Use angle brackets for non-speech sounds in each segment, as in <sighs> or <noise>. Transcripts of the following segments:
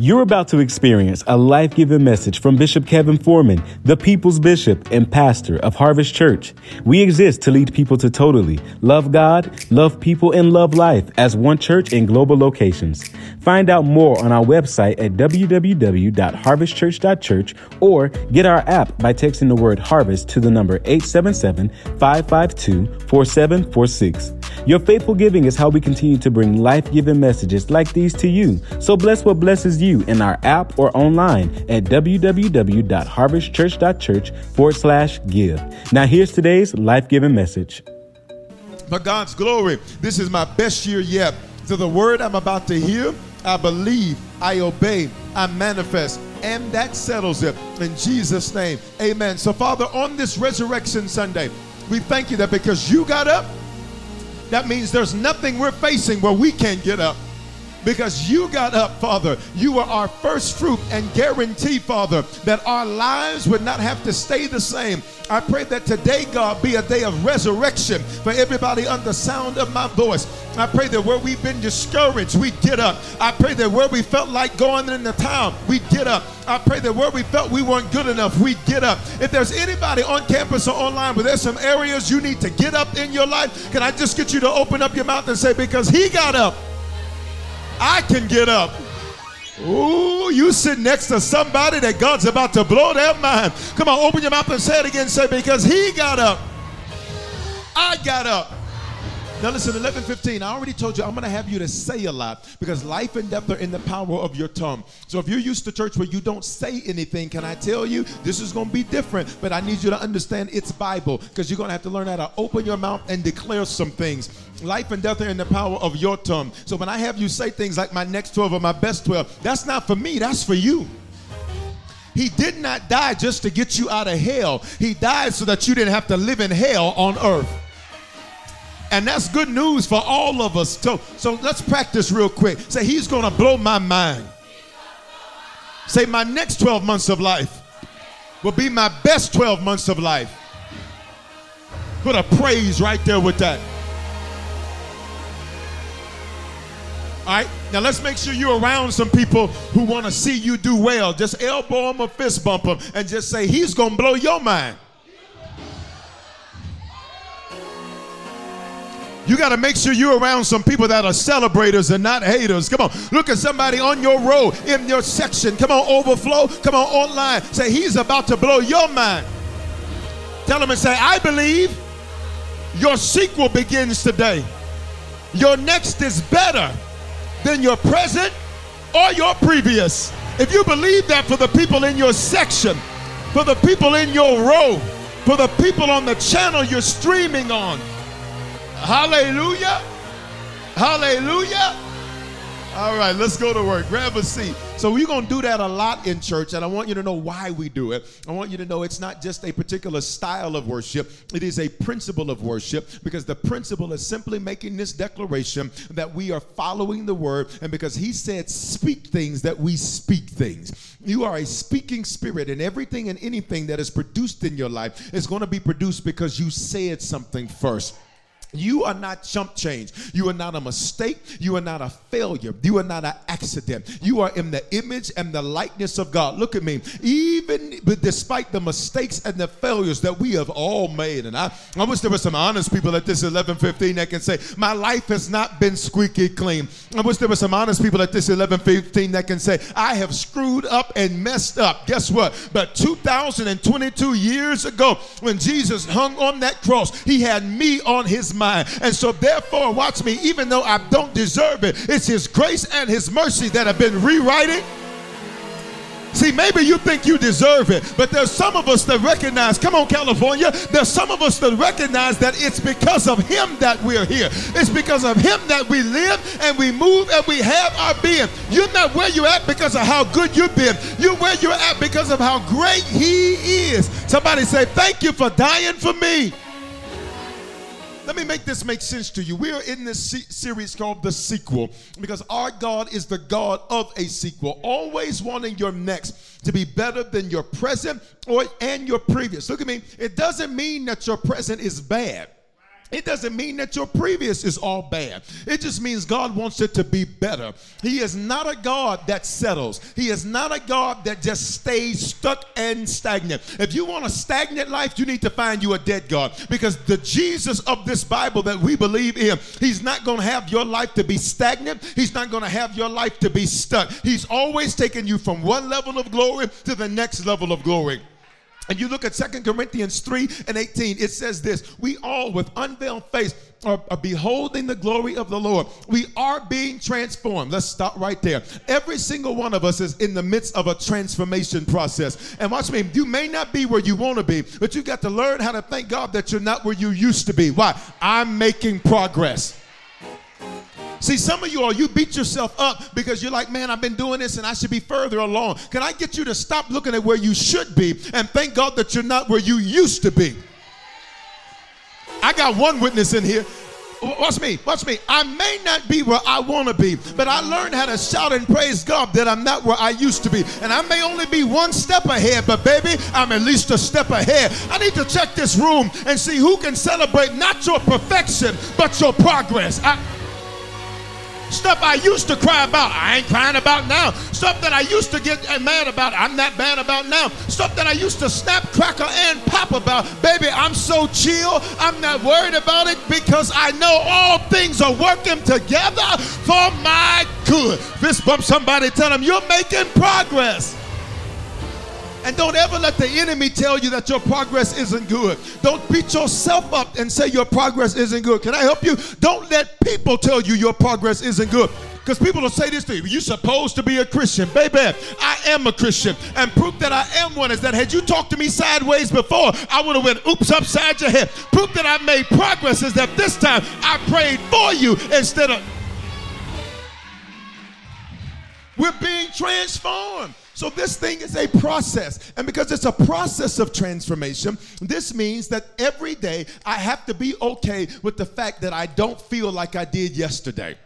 You're about to experience a life giving message from Bishop Kevin Foreman, the people's bishop and pastor of Harvest Church. We exist to lead people to totally love God, love people, and love life as one church in global locations. Find out more on our website at www.harvestchurch.church or get our app by texting the word harvest to the number 877 552 4746. Your faithful giving is how we continue to bring life giving messages like these to you. So bless what blesses you in our app or online at www.harvestchurch.church forward slash give. Now, here's today's life giving message. For God's glory, this is my best year yet. To the word I'm about to hear, I believe, I obey, I manifest, and that settles it. In Jesus' name, amen. So, Father, on this Resurrection Sunday, we thank you that because you got up, that means there's nothing we're facing where we can't get up because you got up, Father. You were our first fruit and guarantee, Father, that our lives would not have to stay the same. I pray that today, God, be a day of resurrection for everybody under sound of my voice. I pray that where we've been discouraged, we get up. I pray that where we felt like going in the town, we get up. I pray that where we felt we weren't good enough, we get up. If there's anybody on campus or online where there's some areas you need to get up in your life, can I just get you to open up your mouth and say, because he got up. I can get up. Ooh, you sit next to somebody that God's about to blow their mind. Come on, open your mouth and say it again. Say, because he got up. I got up. Now listen, 11:15. I already told you I'm going to have you to say a lot because life and death are in the power of your tongue. So if you're used to church where you don't say anything, can I tell you this is going to be different? But I need you to understand it's Bible because you're going to have to learn how to open your mouth and declare some things. Life and death are in the power of your tongue. So when I have you say things like my next 12 or my best 12, that's not for me, that's for you. He did not die just to get you out of hell. He died so that you didn't have to live in hell on earth. And that's good news for all of us. So, so let's practice real quick. Say, He's going to blow my mind. Say, my next 12 months of life will be my best 12 months of life. Put a praise right there with that. All right, now let's make sure you're around some people who want to see you do well. Just elbow them or fist bump them and just say, He's going to blow your mind. You got to make sure you're around some people that are celebrators and not haters. Come on, look at somebody on your row, in your section. Come on, overflow. Come on, online. Say, He's about to blow your mind. Tell them and say, I believe your sequel begins today. Your next is better than your present or your previous. If you believe that for the people in your section, for the people in your row, for the people on the channel you're streaming on, hallelujah, hallelujah. All right, let's go to work. Grab a seat. So we're going to do that a lot in church, and I want you to know why we do it. I want you to know it's not just a particular style of worship, it is a principle of worship because the principle is simply making this declaration that we are following the word, and because he said, speak things, that we speak things. You are a speaking spirit, and everything and anything that is produced in your life is going to be produced because you said something first. You are not chump change. You are not a mistake. You are not a failure. You are not an accident. You are in the image and the likeness of God. Look at me. Even despite the mistakes and the failures that we have all made, and I, I wish there were some honest people at this 11:15 that can say, "My life has not been squeaky clean." I wish there were some honest people at this 11:15 that can say, "I have screwed up and messed up." Guess what? But 2022 years ago, when Jesus hung on that cross, He had me on His mind. And so, therefore, watch me, even though I don't deserve it, it's His grace and His mercy that have been rewriting See, maybe you think you deserve it, but there's some of us that recognize, come on, California, there's some of us that recognize that it's because of Him that we're here. It's because of Him that we live and we move and we have our being. You're not where you're at because of how good you've been, you're where you're at because of how great He is. Somebody say, Thank you for dying for me. Let me make this make sense to you. We are in this se- series called The Sequel because our God is the God of a sequel, always wanting your next to be better than your present or and your previous. Look at me. It doesn't mean that your present is bad. It doesn't mean that your previous is all bad. It just means God wants it to be better. He is not a God that settles. He is not a God that just stays stuck and stagnant. If you want a stagnant life, you need to find you a dead God because the Jesus of this Bible that we believe in, he's not going to have your life to be stagnant. He's not going to have your life to be stuck. He's always taking you from one level of glory to the next level of glory. And you look at Second Corinthians 3 and 18, it says this We all with unveiled face are, are, beholding the glory of the Lord. We are being transformed. Let's stop right there. Every single one of us is in the midst of a transformation process. And watch me, you may not be where you want to be, but you got to learn how to thank God that you're not where you used to be. Why? I'm making progress. See, some of you all, you beat yourself up because you're like, man, I've been doing this and I should be further along. Can I get you to stop looking at where you should be and thank God that you're not where you used to be? I got one witness in here. Watch me, watch me. I may not be where I want to be, but I learned how to shout and praise God that I'm not where I used to be. And I may only be one step ahead, but baby, I'm at least a step ahead. I need to check this room and see who can celebrate not your perfection, but your progress. I, Stuff I used to cry about, I ain't crying about now. Stuff that I used to get mad about, I'm not mad about now. Stuff that I used to snap, crackle, and pop about, baby, I'm so chill. I'm not worried about it because I know all things are working together for my good. Fist bump somebody, tell them you're making progress. And don't ever let the enemy tell you that your progress isn't good. Don't beat yourself up and say your progress isn't good. Can I help you? Don't let people tell you your progress isn't good. Because people will say this to you, you're supposed to be a Christian. Baby, I am a Christian. And proof that I am one is that had you talked to me sideways before, I would have went oops upside your head. Proof that I made progress is that this time I prayed for you instead of. We're being transformed. So this thing is a process. And because it's a process of transformation, this means that every day I have to be okay with the fact that I don't feel like I did yesterday.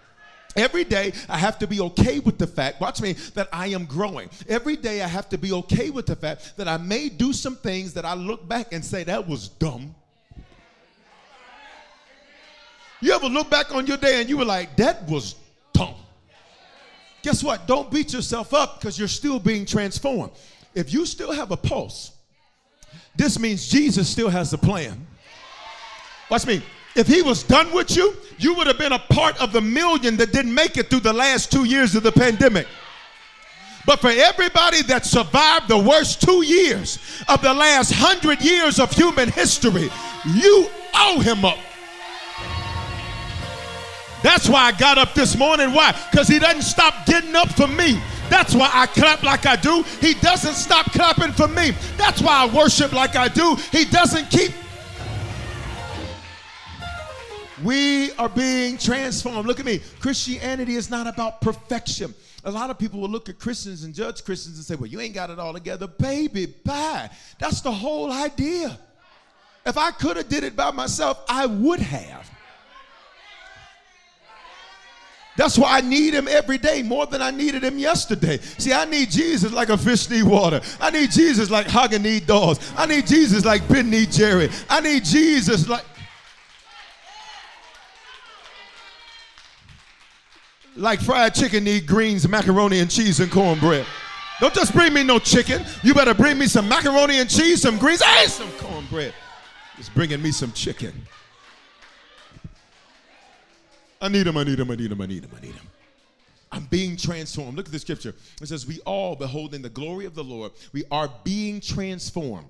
Every day I have to be okay with the fact, watch me, that I am growing. Every day I have to be okay with the fact that I may do some things that I look back and say, that was dumb. You ever look back on your day and you were like, that was? Guess what? Don't beat yourself up because you're still being transformed. If you still have a pulse, this means Jesus still has a plan. Watch me. If he was done with you, you would have been a part of the million that didn't make it through the last two years of the pandemic. But for everybody that survived the worst two years of the last hundred years of human history, you owe him up. That's why I got up this morning. Why? Because he doesn't stop getting up for me. That's why I clap like I do. He doesn't stop clapping for me. That's why I worship like I do. He doesn't keep. We are being transformed. Look at me. Christianity is not about perfection. A lot of people will look at Christians and judge Christians and say, well, you ain't got it all together. Baby, bye. That's the whole idea. If I could have did it by myself, I would have. That's why I need him every day more than I needed him yesterday. See, I need Jesus like a fish need water. I need Jesus like Häagen need Dazs. I need Jesus like Ben need Jerry. I need Jesus like like fried chicken need greens, macaroni and cheese and cornbread. Don't just bring me no chicken. You better bring me some macaroni and cheese, some greens, and some cornbread. Just bringing me some chicken. I need him, I need him, I need him, I need him, I need him. I'm being transformed. Look at the scripture. It says, We all, beholding the glory of the Lord, we are being transformed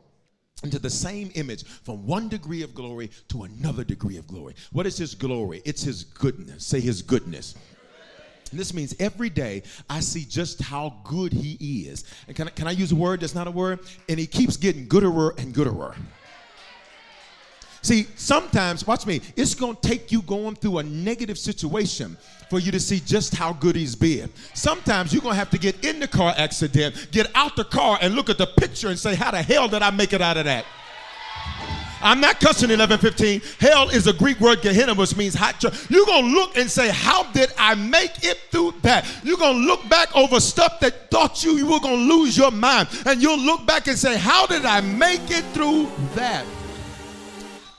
into the same image from one degree of glory to another degree of glory. What is his glory? It's his goodness. Say his goodness. This means every day I see just how good he is. And can I, can I use a word that's not a word? And he keeps getting gooder and gooder. See, sometimes, watch me, it's going to take you going through a negative situation for you to see just how good he's been. Sometimes you're going to have to get in the car accident, get out the car, and look at the picture and say, How the hell did I make it out of that? I'm not cussing 1115. Hell is a Greek word, Gehenna, which means hot. You're going to look and say, How did I make it through that? You're going to look back over stuff that thought you, you were going to lose your mind. And you'll look back and say, How did I make it through that?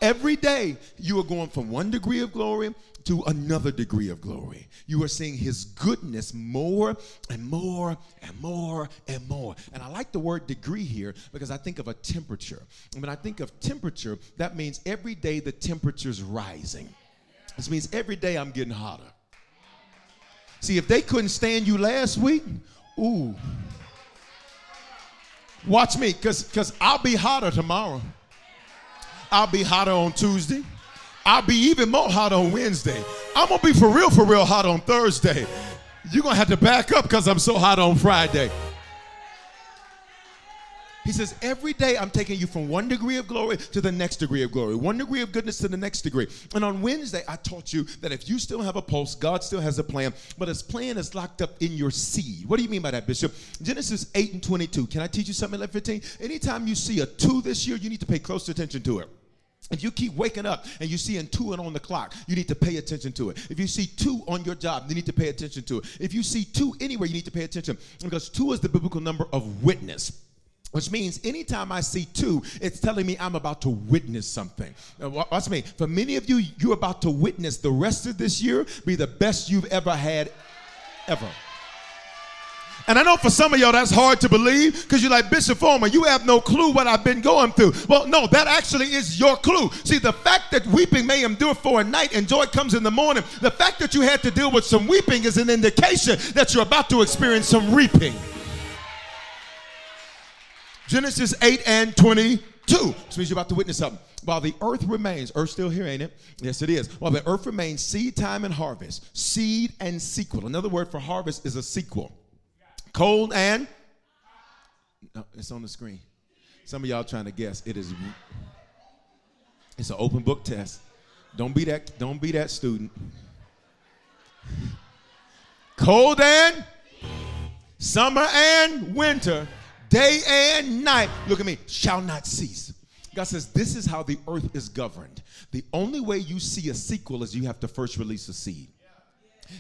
Every day, you are going from one degree of glory to another degree of glory. You are seeing his goodness more and more and more and more. And I like the word degree here because I think of a temperature. And when I think of temperature, that means every day the temperature's rising. This means every day I'm getting hotter. See, if they couldn't stand you last week, ooh. Watch me, because I'll be hotter tomorrow. I'll be hotter on Tuesday. I'll be even more hot on Wednesday. I'm gonna be for real, for real hot on Thursday. You're gonna have to back up because I'm so hot on Friday. He says, Every day I'm taking you from one degree of glory to the next degree of glory, one degree of goodness to the next degree. And on Wednesday, I taught you that if you still have a pulse, God still has a plan, but his plan is locked up in your seed. What do you mean by that, Bishop? Genesis 8 and 22. Can I teach you something like 15? Anytime you see a two this year, you need to pay close attention to it. If you keep waking up and you see two and on the clock, you need to pay attention to it. If you see two on your job, you need to pay attention to it. If you see two anywhere, you need to pay attention because two is the biblical number of witness. Which means anytime I see two, it's telling me I'm about to witness something. watch me. For many of you, you're about to witness the rest of this year be the best you've ever had, ever. And I know for some of y'all that's hard to believe because you're like, Bishop Foreman, you have no clue what I've been going through. Well, no, that actually is your clue. See, the fact that weeping may endure for a night and joy comes in the morning, the fact that you had to deal with some weeping is an indication that you're about to experience some reaping. Genesis 8 and 22. Which means you're about to witness something. While the earth remains, earth still here, ain't it? Yes, it is. While the earth remains, seed time and harvest, seed and sequel. Another word for harvest is a sequel. Cold and no, it's on the screen. Some of y'all trying to guess. It is. It's an open book test. Don't be that. Don't be that student. Cold and summer and winter, day and night. Look at me. Shall not cease. God says this is how the earth is governed. The only way you see a sequel is you have to first release a seed.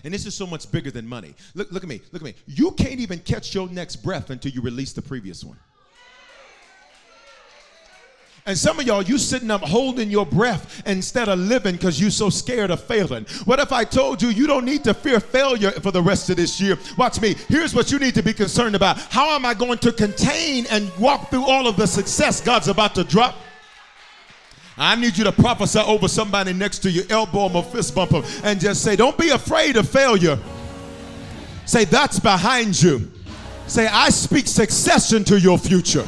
And this is so much bigger than money. Look, look at me. Look at me. You can't even catch your next breath until you release the previous one. And some of y'all, you sitting up holding your breath instead of living because you're so scared of failing. What if I told you you don't need to fear failure for the rest of this year? Watch me. Here's what you need to be concerned about. How am I going to contain and walk through all of the success God's about to drop? I need you to prophesy over somebody next to you, elbow them or fist bump them, and just say, Don't be afraid of failure. Say, That's behind you. Say, I speak success into your future.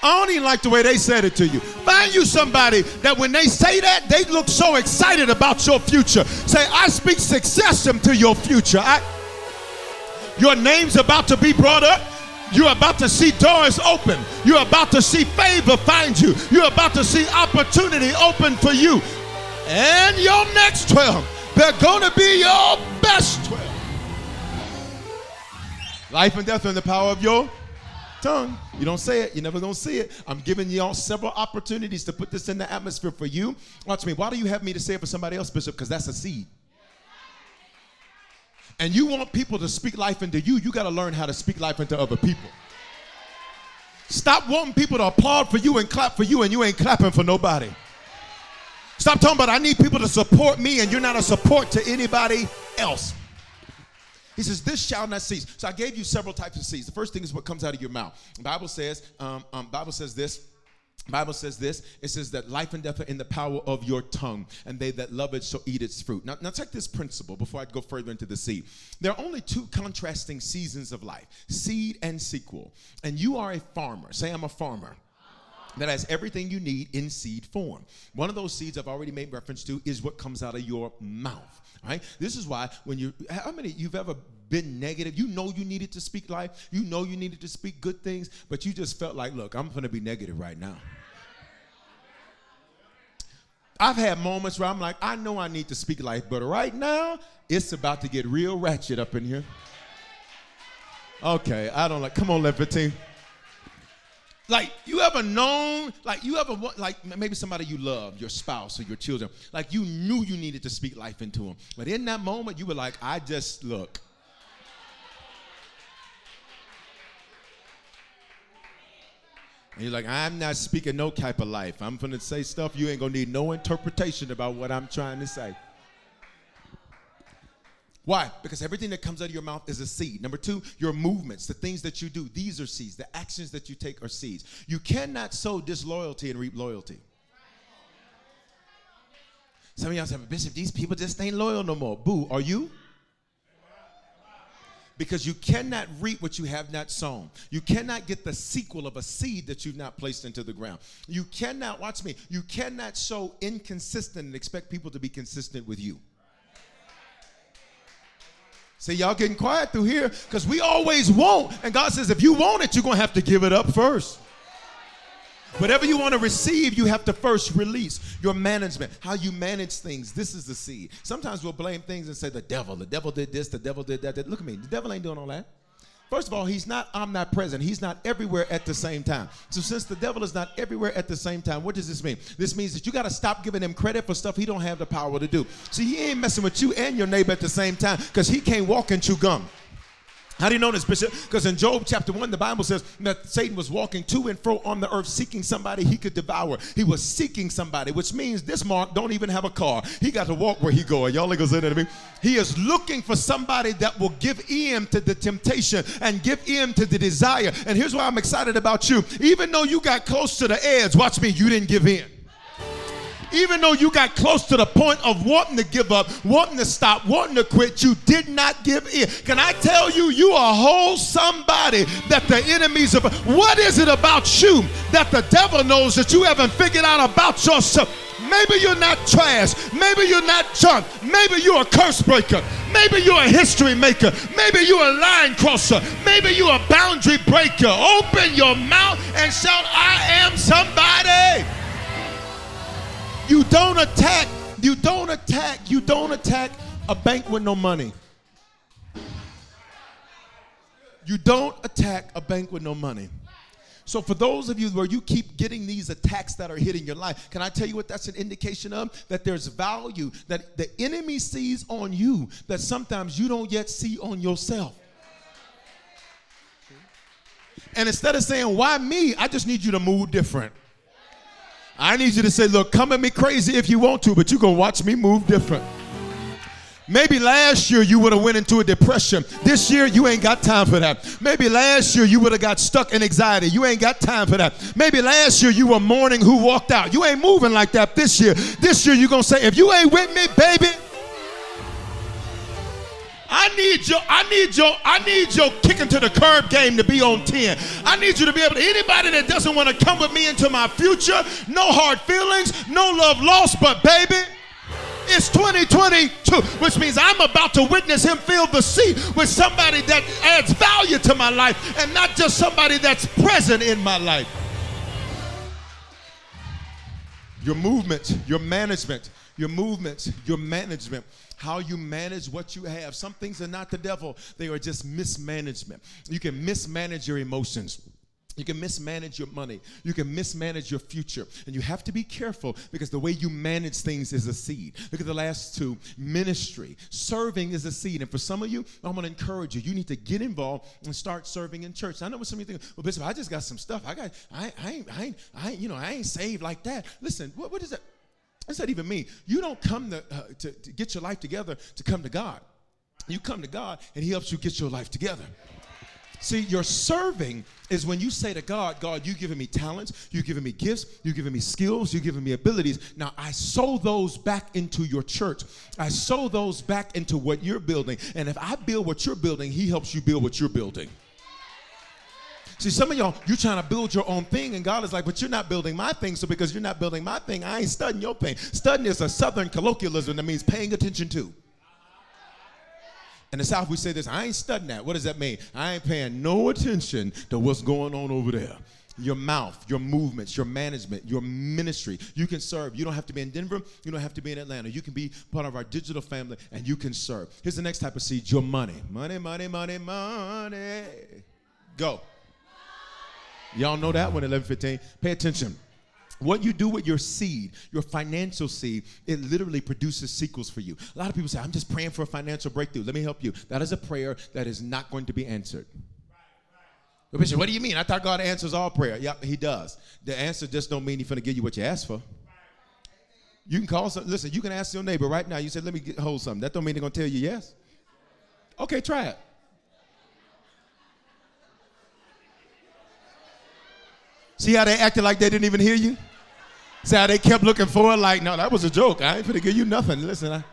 I don't even like the way they said it to you. Find you somebody that when they say that, they look so excited about your future. Say, I speak success into your future. I, your name's about to be brought up. You're about to see doors open. You're about to see favor find you. You're about to see opportunity open for you. And your next 12, they're going to be your best 12. Life and death are in the power of your tongue. You don't say it, you're never going to see it. I'm giving y'all several opportunities to put this in the atmosphere for you. Watch me. Why do you have me to say it for somebody else, Bishop? Because that's a seed and you want people to speak life into you, you got to learn how to speak life into other people. Stop wanting people to applaud for you and clap for you, and you ain't clapping for nobody. Stop talking about I need people to support me, and you're not a support to anybody else. He says, "This shall not cease." So I gave you several types of seeds. The first thing is what comes out of your mouth. The Bible says, um, um, Bible says this. Bible says this. It says that life and death are in the power of your tongue, and they that love it shall eat its fruit. Now, now take this principle before I go further into the seed. There are only two contrasting seasons of life: seed and sequel. And you are a farmer. Say, I'm a farmer. that has everything you need in seed form. One of those seeds I've already made reference to is what comes out of your mouth. Right? This is why when you how many you've ever been negative, you know you needed to speak life, you know you needed to speak good things, but you just felt like, look, I'm gonna be negative right now. I've had moments where I'm like, I know I need to speak life, but right now it's about to get real ratchet up in here. Okay, I don't like. Come on, Levitine. Like you ever known, like you ever like maybe somebody you love, your spouse or your children, like you knew you needed to speak life into them, but in that moment you were like, I just look. And you're like, I'm not speaking no type of life. I'm gonna say stuff you ain't gonna need no interpretation about what I'm trying to say. Why? Because everything that comes out of your mouth is a seed. Number two, your movements, the things that you do, these are seeds. The actions that you take are seeds. You cannot sow disloyalty and reap loyalty. Some of y'all say, Bishop, these people just ain't loyal no more. Boo, are you? Because you cannot reap what you have not sown. You cannot get the sequel of a seed that you've not placed into the ground. You cannot, watch me, you cannot sow inconsistent and expect people to be consistent with you. See, y'all getting quiet through here because we always want. And God says, if you want it, you're going to have to give it up first. Whatever you want to receive, you have to first release your management, how you manage things. This is the seed. Sometimes we'll blame things and say, the devil, the devil did this, the devil did that. Look at me, the devil ain't doing all that. First of all, he's not omnipresent. He's not everywhere at the same time. So since the devil is not everywhere at the same time, what does this mean? This means that you got to stop giving him credit for stuff he don't have the power to do. See, he ain't messing with you and your neighbor at the same time because he can't walk and chew gum. How do you know this, Bishop? Because in Job chapter 1, the Bible says that Satan was walking to and fro on the earth seeking somebody he could devour. He was seeking somebody, which means this Mark don't even have a car. He got to walk where he going. Y'all that to me. He is looking for somebody that will give in to the temptation and give in to the desire. And here's why I'm excited about you. Even though you got close to the edge, watch me, you didn't give in even though you got close to the point of wanting to give up, wanting to stop, wanting to quit, you did not give in. Can I tell you, you are whole somebody that the enemies of. What is it about you that the devil knows that you haven't figured out about yourself? Maybe you're not trash. Maybe you're not junk. Maybe you're a curse breaker. Maybe you're a history maker. Maybe you're a line crosser. Maybe you're a boundary breaker. Open your mouth and shout, I am somebody. You don't attack, you don't attack, you don't attack a bank with no money. You don't attack a bank with no money. So, for those of you where you keep getting these attacks that are hitting your life, can I tell you what that's an indication of? That there's value that the enemy sees on you that sometimes you don't yet see on yourself. And instead of saying, Why me? I just need you to move different. I need you to say, look, come at me crazy if you want to, but you're going to watch me move different. Maybe last year you would have went into a depression. This year you ain't got time for that. Maybe last year you would have got stuck in anxiety. You ain't got time for that. Maybe last year you were mourning who walked out. You ain't moving like that this year. This year you're going to say, if you ain't with me, baby, I need your, I need your, I need your kicking to the curb game to be on 10. I need you to be able to, anybody that doesn't want to come with me into my future, no hard feelings, no love lost, but baby, it's 2022, which means I'm about to witness him fill the seat with somebody that adds value to my life and not just somebody that's present in my life. Your movement, your management, your movements, your management how you manage what you have. Some things are not the devil, they are just mismanagement. You can mismanage your emotions. You can mismanage your money. You can mismanage your future. And you have to be careful because the way you manage things is a seed. Look at the last two ministry. Serving is a seed. And for some of you, I'm going to encourage you. You need to get involved and start serving in church. I know what some of you think, well, Bishop, I just got some stuff. I got, I, I, ain't, I, I you know, I ain't saved like that. Listen, what, what is that? That's not even me. You don't come to, uh, to, to get your life together to come to God. You come to God and He helps you get your life together. See, your serving is when you say to God, God, you've given me talents, you've given me gifts, you've given me skills, you've given me abilities. Now I sow those back into your church. I sow those back into what you're building. And if I build what you're building, He helps you build what you're building. See, some of y'all, you're trying to build your own thing, and God is like, but you're not building my thing. So because you're not building my thing, I ain't studying your thing. Studying is a southern colloquialism that means paying attention to. In the South, we say this, I ain't studying that. What does that mean? I ain't paying no attention to what's going on over there. Your mouth, your movements, your management, your ministry. You can serve. You don't have to be in Denver. You don't have to be in Atlanta. You can be part of our digital family and you can serve. Here's the next type of seed your money. Money, money, money, money. Go. Y'all know that one, 1115. Pay attention. What you do with your seed, your financial seed, it literally produces sequels for you. A lot of people say, I'm just praying for a financial breakthrough. Let me help you. That is a prayer that is not going to be answered. Right, right. What do you mean? I thought God answers all prayer. Yep, He does. The answer just don't mean He's going to give you what you ask for. You can call some, listen, you can ask your neighbor right now. You said, let me get, hold something. That don't mean they're going to tell you yes. Okay, try it. See how they acted like they didn't even hear you? See how they kept looking for it like, no, that was a joke. I ain't gonna give you nothing. Listen, I...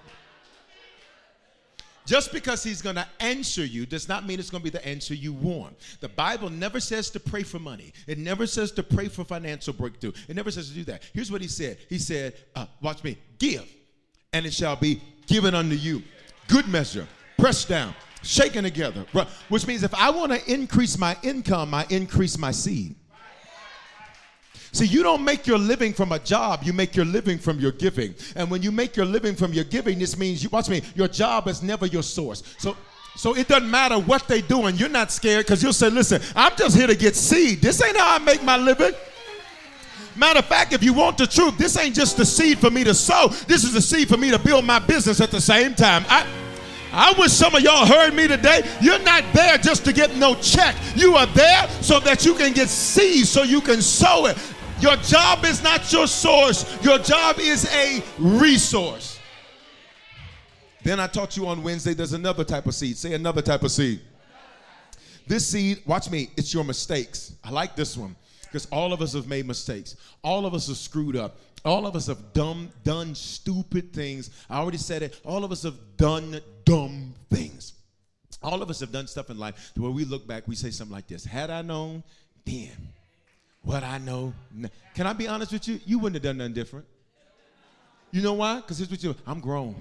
just because he's going to answer you does not mean it's going to be the answer you want. The Bible never says to pray for money. It never says to pray for financial breakthrough. It never says to do that. Here's what he said. He said, uh, watch me, give, and it shall be given unto you. Good measure, pressed down, shaken together. Which means if I want to increase my income, I increase my seed. See, you don't make your living from a job, you make your living from your giving. And when you make your living from your giving, this means you watch me, your job is never your source. So so it doesn't matter what they doing. You're not scared because you'll say, listen, I'm just here to get seed. This ain't how I make my living. Matter of fact, if you want the truth, this ain't just the seed for me to sow. This is the seed for me to build my business at the same time. I I wish some of y'all heard me today. You're not there just to get no check. You are there so that you can get seed, so you can sow it. Your job is not your source, your job is a resource. Then I taught you on Wednesday there's another type of seed. Say another type of seed. This seed, watch me, it's your mistakes. I like this one because all of us have made mistakes. All of us have screwed up. All of us have dumb, done stupid things. I already said it. All of us have done dumb things. All of us have done stuff in life to where we look back, we say something like this Had I known then what I know. Can I be honest with you? You wouldn't have done nothing different. You know why? Because here's what you I'm grown.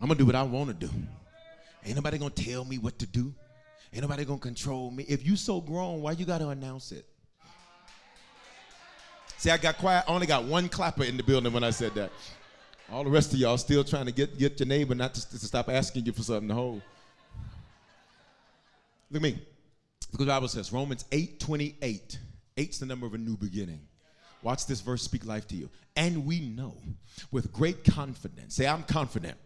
I'm gonna do what I want to do. Ain't nobody gonna tell me what to do. Ain't nobody gonna control me. If you so grown, why you gotta announce it? See, I got quiet. I only got one clapper in the building when I said that. All the rest of y'all still trying to get, get your neighbor not to, to stop asking you for something to hold. Look at me. The Bible says, Romans 8 28. Eight's the number of a new beginning. Watch this verse speak life to you. And we know with great confidence, say, I'm confident,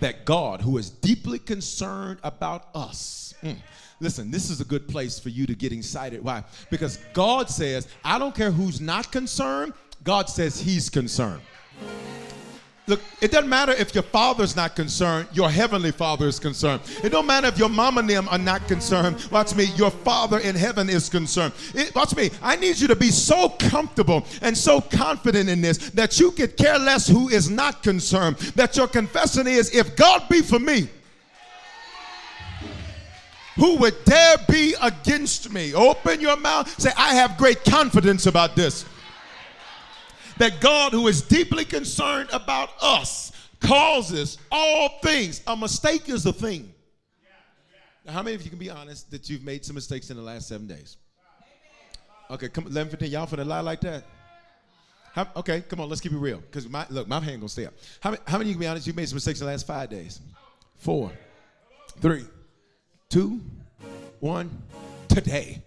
that God, who is deeply concerned about us, mm, listen, this is a good place for you to get excited. Why? Because God says, I don't care who's not concerned, God says He's concerned. Look, it doesn't matter if your father's not concerned, your heavenly father is concerned. It don't matter if your mom and them are not concerned. Watch me, your father in heaven is concerned. It, watch me, I need you to be so comfortable and so confident in this that you could care less who is not concerned. That your confession is, if God be for me, who would dare be against me? Open your mouth, say, I have great confidence about this that God, who is deeply concerned about us, causes all things. A mistake is a thing. Now, how many of you can be honest that you've made some mistakes in the last seven days? Okay, come 11, 15. Y'all finna lie like that? How, okay, come on, let's keep it real. Because my look, my hand gonna stay up. How, how many of you can be honest? You made some mistakes in the last five days? Four, three, two, one. Today.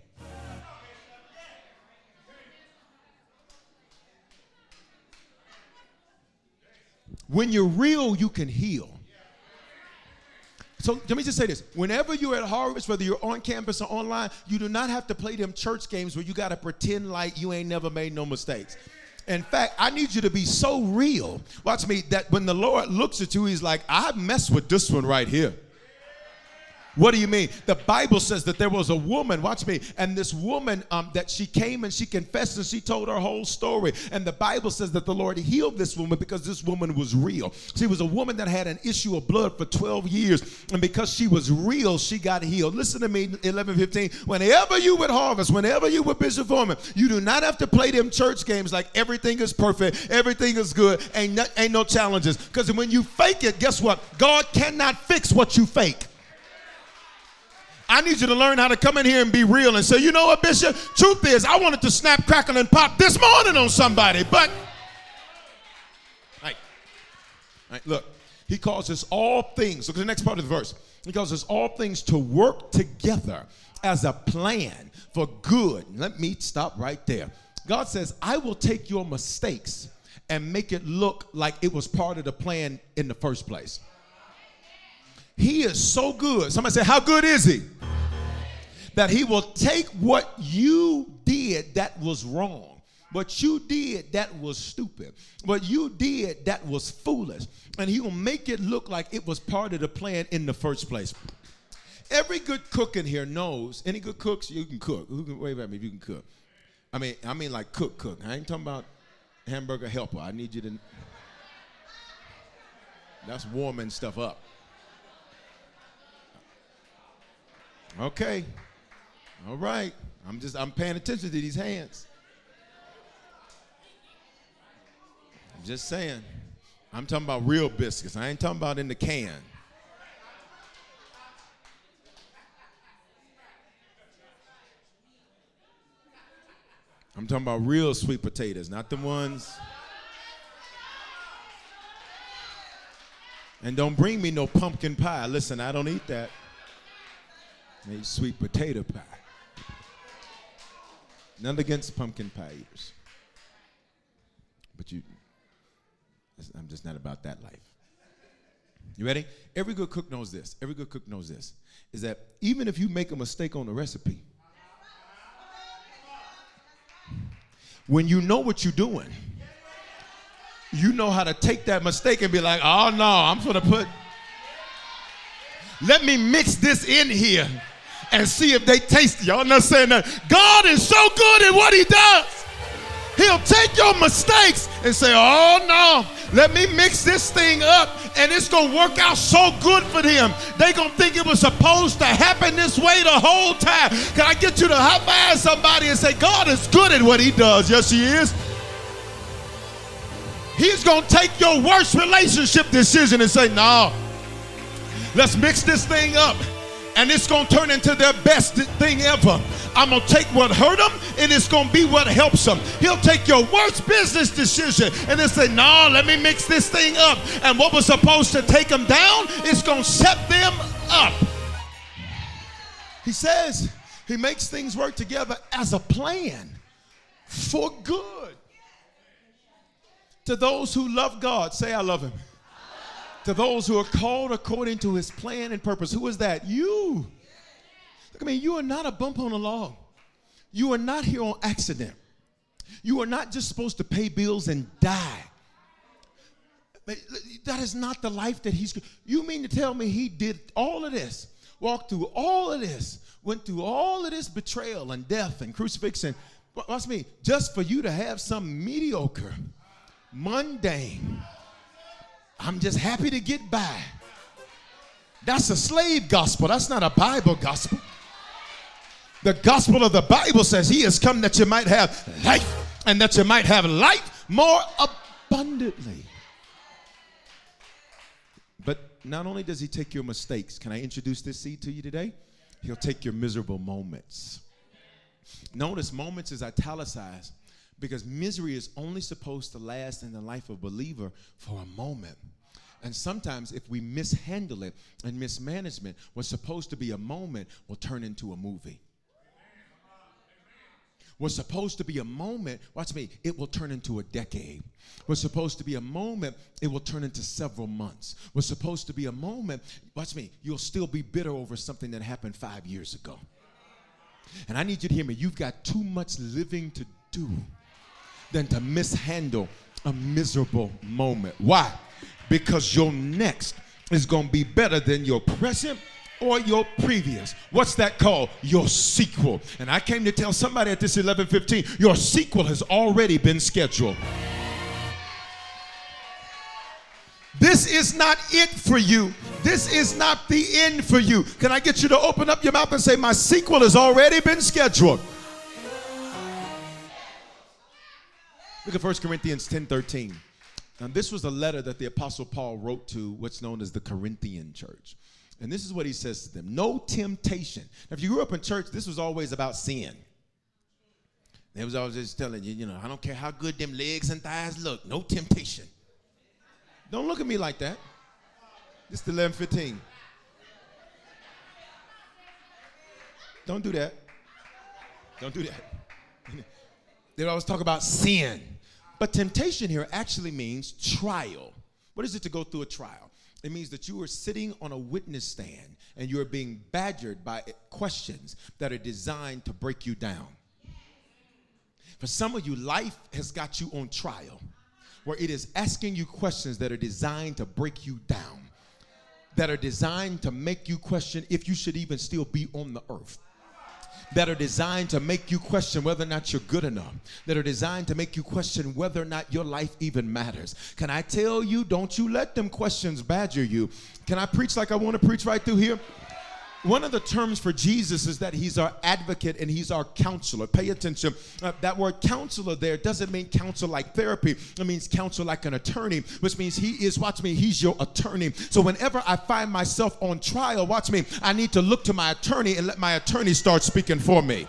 When you're real, you can heal. So let me just say this. Whenever you're at Harvest, whether you're on campus or online, you do not have to play them church games where you got to pretend like you ain't never made no mistakes. In fact, I need you to be so real. Watch me, that when the Lord looks at you, He's like, I mess with this one right here. What do you mean? The Bible says that there was a woman, watch me, and this woman um, that she came and she confessed and she told her whole story. And the Bible says that the Lord healed this woman because this woman was real. She was a woman that had an issue of blood for 12 years, and because she was real, she got healed. Listen to me, 11 15. Whenever you would harvest, whenever you were Bishop Foreman, you do not have to play them church games like everything is perfect, everything is good, ain't no, ain't no challenges. Because when you fake it, guess what? God cannot fix what you fake. I need you to learn how to come in here and be real and say, you know what, Bishop? Truth is, I wanted to snap, crackle, and pop this morning on somebody, but. Right. Right, look, he causes all things. Look at the next part of the verse. He causes all things to work together as a plan for good. Let me stop right there. God says, I will take your mistakes and make it look like it was part of the plan in the first place. He is so good. Somebody say, How good is he? That he will take what you did that was wrong, what you did that was stupid, what you did that was foolish, and he will make it look like it was part of the plan in the first place. Every good cook in here knows. Any good cooks, you can cook. Who can wave at me if you can cook? I mean, I mean like cook, cook. I ain't talking about hamburger helper. I need you to. That's warming stuff up. Okay. All right. I'm just I'm paying attention to these hands. I'm just saying. I'm talking about real biscuits. I ain't talking about in the can. I'm talking about real sweet potatoes, not the ones. And don't bring me no pumpkin pie. Listen, I don't eat that. Made sweet potato pie. None against pumpkin pie eaters. But you, I'm just not about that life. You ready? Every good cook knows this. Every good cook knows this. Is that even if you make a mistake on the recipe, when you know what you're doing, you know how to take that mistake and be like, oh no, I'm gonna put, let me mix this in here and see if they taste it. Y'all not saying that. God is so good at what he does. He'll take your mistakes and say, oh no, let me mix this thing up and it's going to work out so good for them. They're going to think it was supposed to happen this way the whole time. Can I get you to high five somebody and say, God is good at what he does? Yes, he is. He's going to take your worst relationship decision and say, no, let's mix this thing up and it's going to turn into their best thing ever. I'm going to take what hurt them and it's going to be what helps them. He'll take your worst business decision and then say, No, let me mix this thing up. And what was supposed to take them down is going to set them up. He says he makes things work together as a plan for good. To those who love God, say, I love him to those who are called according to his plan and purpose. Who is that? You. Look at me, you are not a bump on the log. You are not here on accident. You are not just supposed to pay bills and die. That is not the life that he's. You mean to tell me he did all of this, walked through all of this, went through all of this betrayal and death and crucifixion? Watch me, just for you to have some mediocre, mundane, I'm just happy to get by. That's a slave gospel. That's not a Bible gospel. The gospel of the Bible says he has come that you might have life and that you might have life more abundantly. But not only does he take your mistakes, can I introduce this seed to you today? He'll take your miserable moments. Notice moments is italicized because misery is only supposed to last in the life of a believer for a moment. And sometimes, if we mishandle it and mismanagement, what's supposed to be a moment will turn into a movie. What's supposed to be a moment, watch me, it will turn into a decade. What's supposed to be a moment, it will turn into several months. What's supposed to be a moment, watch me, you'll still be bitter over something that happened five years ago. And I need you to hear me. You've got too much living to do than to mishandle a miserable moment. Why? because your next is going to be better than your present or your previous. What's that called? Your sequel. And I came to tell somebody at this 11:15, your sequel has already been scheduled. This is not it for you. This is not the end for you. Can I get you to open up your mouth and say, My sequel has already been scheduled? Look at 1 Corinthians 10 13. Now, this was a letter that the Apostle Paul wrote to what's known as the Corinthian church. And this is what he says to them No temptation. Now, if you grew up in church, this was always about sin. They was always just telling you, you know, I don't care how good them legs and thighs look, no temptation. Don't look at me like that. This is 1115. Don't do that. Don't do that. They always talk about sin. But temptation here actually means trial. What is it to go through a trial? It means that you are sitting on a witness stand and you are being badgered by questions that are designed to break you down. For some of you, life has got you on trial where it is asking you questions that are designed to break you down, that are designed to make you question if you should even still be on the earth that are designed to make you question whether or not you're good enough, that are designed to make you question whether or not your life even matters. Can I tell you, don't you let them questions badger you? Can I preach like I want to preach right through here? One of the terms for Jesus is that he's our advocate and he's our counselor. Pay attention. Uh, that word counselor there doesn't mean counsel like therapy. It means counsel like an attorney, which means he is, watch me, he's your attorney. So whenever I find myself on trial, watch me, I need to look to my attorney and let my attorney start speaking for me.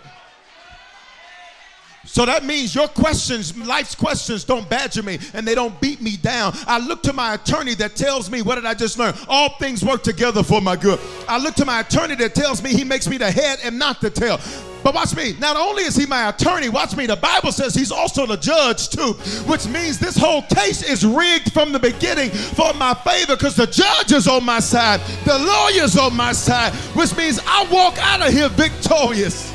So that means your questions, life's questions, don't badger me and they don't beat me down. I look to my attorney that tells me, what did I just learn? All things work together for my good. I look to my attorney that tells me he makes me the head and not the tail. But watch me, not only is he my attorney, watch me, the Bible says he's also the judge too, which means this whole case is rigged from the beginning for my favor because the judge is on my side, the lawyer's on my side, which means I walk out of here victorious.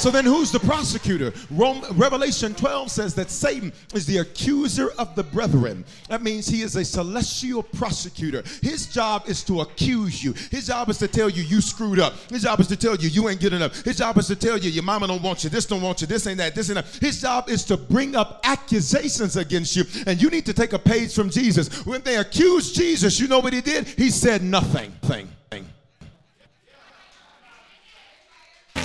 So then who's the prosecutor? Rome, Revelation 12 says that Satan is the accuser of the brethren. That means he is a celestial prosecutor. His job is to accuse you. His job is to tell you you screwed up. His job is to tell you you ain't good enough. His job is to tell you your mama don't want you, this don't want you, this ain't that, this ain't that. His job is to bring up accusations against you. And you need to take a page from Jesus. When they accused Jesus, you know what he did? He said nothing. Thing.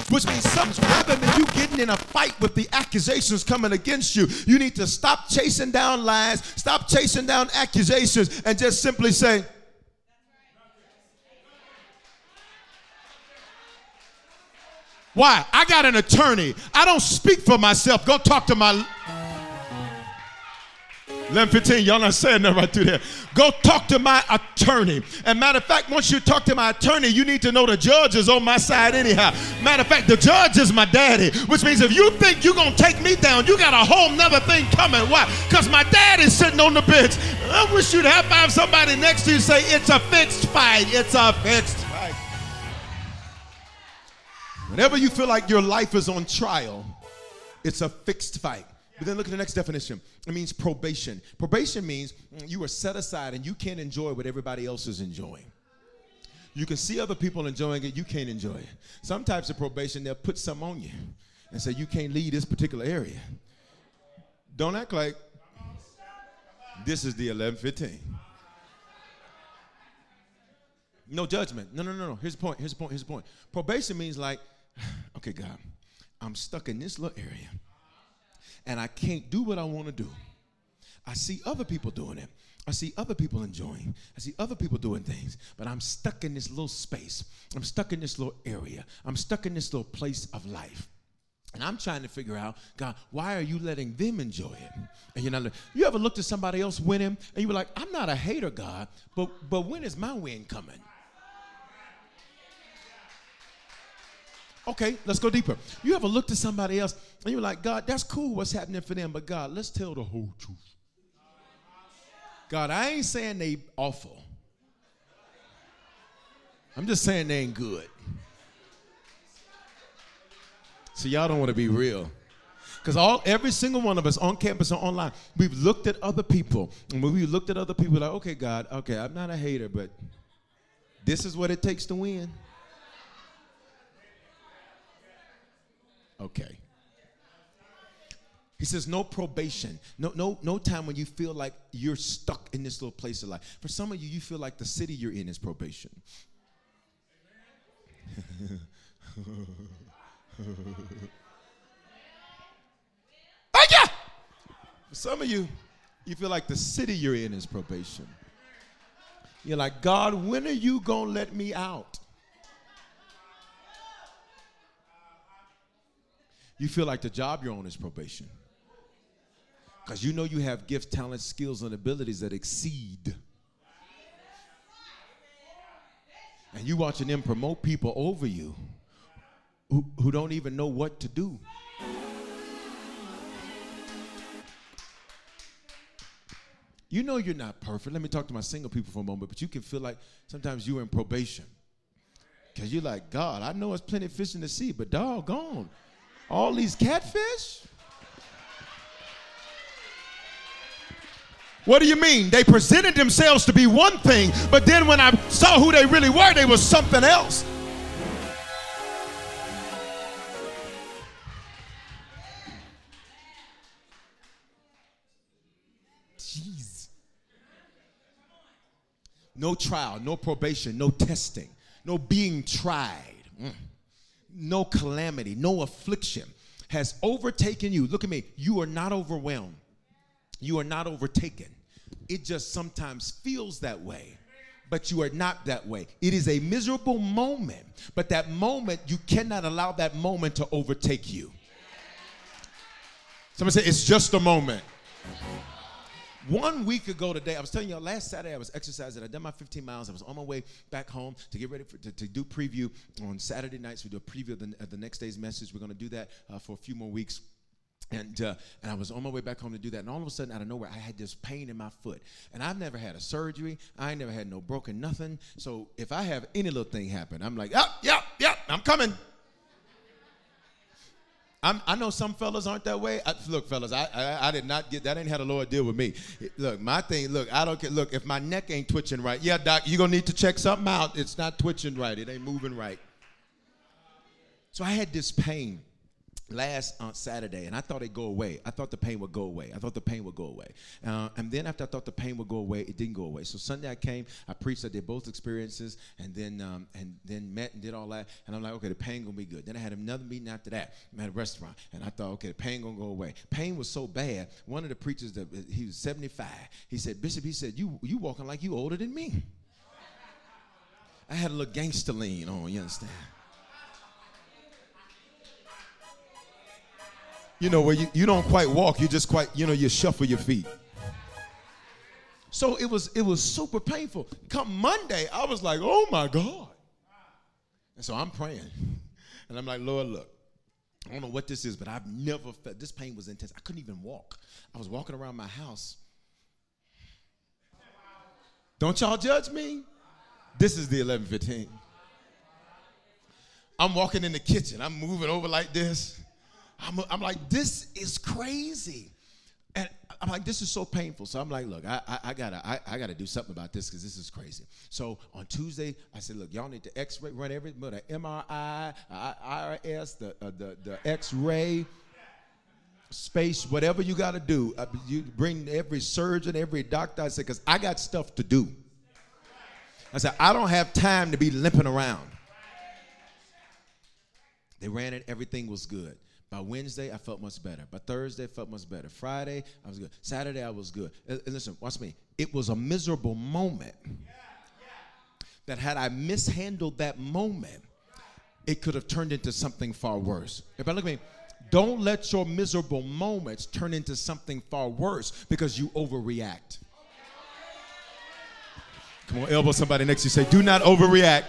Which means something's rather than you getting in a fight with the accusations coming against you. You need to stop chasing down lies, stop chasing down accusations, and just simply say, Why? I got an attorney. I don't speak for myself. Go talk to my 11:15, y'all not saying that right through there. Go talk to my attorney. And matter of fact, once you talk to my attorney, you need to know the judge is on my side anyhow. Matter of fact, the judge is my daddy, which means if you think you're gonna take me down, you got a whole nother thing coming. Why? Because my dad is sitting on the bench. I wish you'd have five somebody next to you say, it's a fixed fight. It's a fixed fight. Whenever you feel like your life is on trial, it's a fixed fight. But then look at the next definition. It means probation. Probation means you are set aside and you can't enjoy what everybody else is enjoying. You can see other people enjoying it, you can't enjoy it. Some types of probation, they'll put some on you and say, you can't leave this particular area. Don't act like this is the 1115. No judgment. No, no, no, no. Here's the point. Here's the point. Here's the point. Probation means like, <sighs> okay, God, I'm stuck in this little area and I can't do what I want to do. I see other people doing it. I see other people enjoying. I see other people doing things, but I'm stuck in this little space. I'm stuck in this little area. I'm stuck in this little place of life. And I'm trying to figure out, God, why are you letting them enjoy it? And you're not. You ever looked at somebody else winning, and you were like, I'm not a hater, God, but but when is my win coming? Okay, let's go deeper. You ever looked at somebody else and you're like, God, that's cool what's happening for them, but God, let's tell the whole truth. God, I ain't saying they awful. I'm just saying they ain't good. So y'all don't want to be real. Because all every single one of us on campus or online, we've looked at other people. And when we looked at other people, like, okay, God, okay, I'm not a hater, but this is what it takes to win. Okay. He says, no probation, no, no, no time when you feel like you're stuck in this little place of life. For some of you, you feel like the city you're in is probation. <laughs> Thank you. For some of you, you feel like the city you're in is probation. You're like, God, when are you going to let me out? You feel like the job you're on is probation. Because you know you have gifts, talents, skills, and abilities that exceed. And you watching them promote people over you who, who don't even know what to do. You know you're not perfect. Let me talk to my single people for a moment, but you can feel like sometimes you're in probation. Because you're like, God, I know it's plenty of fish in the sea, but doggone, all these catfish? What do you mean? They presented themselves to be one thing, but then when I saw who they really were, they were something else. Jeez. No trial, no probation, no testing, no being tried, mm. No calamity, no affliction has overtaken you. Look at me. You are not overwhelmed. You are not overtaken. It just sometimes feels that way, but you are not that way. It is a miserable moment, but that moment, you cannot allow that moment to overtake you. Somebody say, it's just a moment. One week ago today, I was telling y'all last Saturday I was exercising. I done my 15 miles. I was on my way back home to get ready for, to, to do preview on Saturday nights. We do a preview of the, of the next day's message. We're going to do that uh, for a few more weeks. And, uh, and I was on my way back home to do that. And all of a sudden, out of nowhere, I had this pain in my foot. And I've never had a surgery. I ain't never had no broken nothing. So if I have any little thing happen, I'm like, yep, yep, yep, I'm coming. I'm, i know some fellas aren't that way. I, look, fellas, I, I, I did not get that. Ain't how the Lord deal with me. Look, my thing. Look, I don't care. Look, if my neck ain't twitching right, yeah, doc, you gonna need to check something out. It's not twitching right. It ain't moving right. So I had this pain last uh, Saturday, and I thought it'd go away. I thought the pain would go away. I thought the pain would go away. Uh, and then after I thought the pain would go away, it didn't go away. So Sunday I came, I preached, I did both experiences, and then um, and then met and did all that. And I'm like, okay, the pain gonna be good. Then I had another meeting after that. I'm at a restaurant, and I thought, okay, the pain gonna go away. Pain was so bad. One of the preachers that he was 75. He said, Bishop, he said, you you walking like you older than me. I had a little gangster lean on. You understand? You know, where you, you don't quite walk, you just quite, you know, you shuffle your feet. So it was it was super painful. Come Monday, I was like, oh my God. And so I'm praying. And I'm like, Lord, look, I don't know what this is, but I've never felt this pain was intense. I couldn't even walk. I was walking around my house. Don't y'all judge me? This is the 1115. I'm walking in the kitchen. I'm moving over like this. I'm, I'm like, this is crazy. And I'm like, this is so painful. So I'm like, look, I, I, I gotta, I, I, gotta do something about this because this is crazy. So on Tuesday, I said, look, y'all need to X-ray, run everything, but the MRI, IRS, the, uh, the, the X-ray, space, whatever you got to do. Uh, you bring every surgeon, every doctor. I said, because I got stuff to do. I said, I don't have time to be limping around. They ran it. Everything was good. By Wednesday, I felt much better. By Thursday, I felt much better. Friday, I was good. Saturday, I was good. And listen, watch me. It was a miserable moment that had I mishandled that moment, it could have turned into something far worse. If I look at me, don't let your miserable moments turn into something far worse because you overreact. Come on, elbow somebody next to you. Say, do not overreact.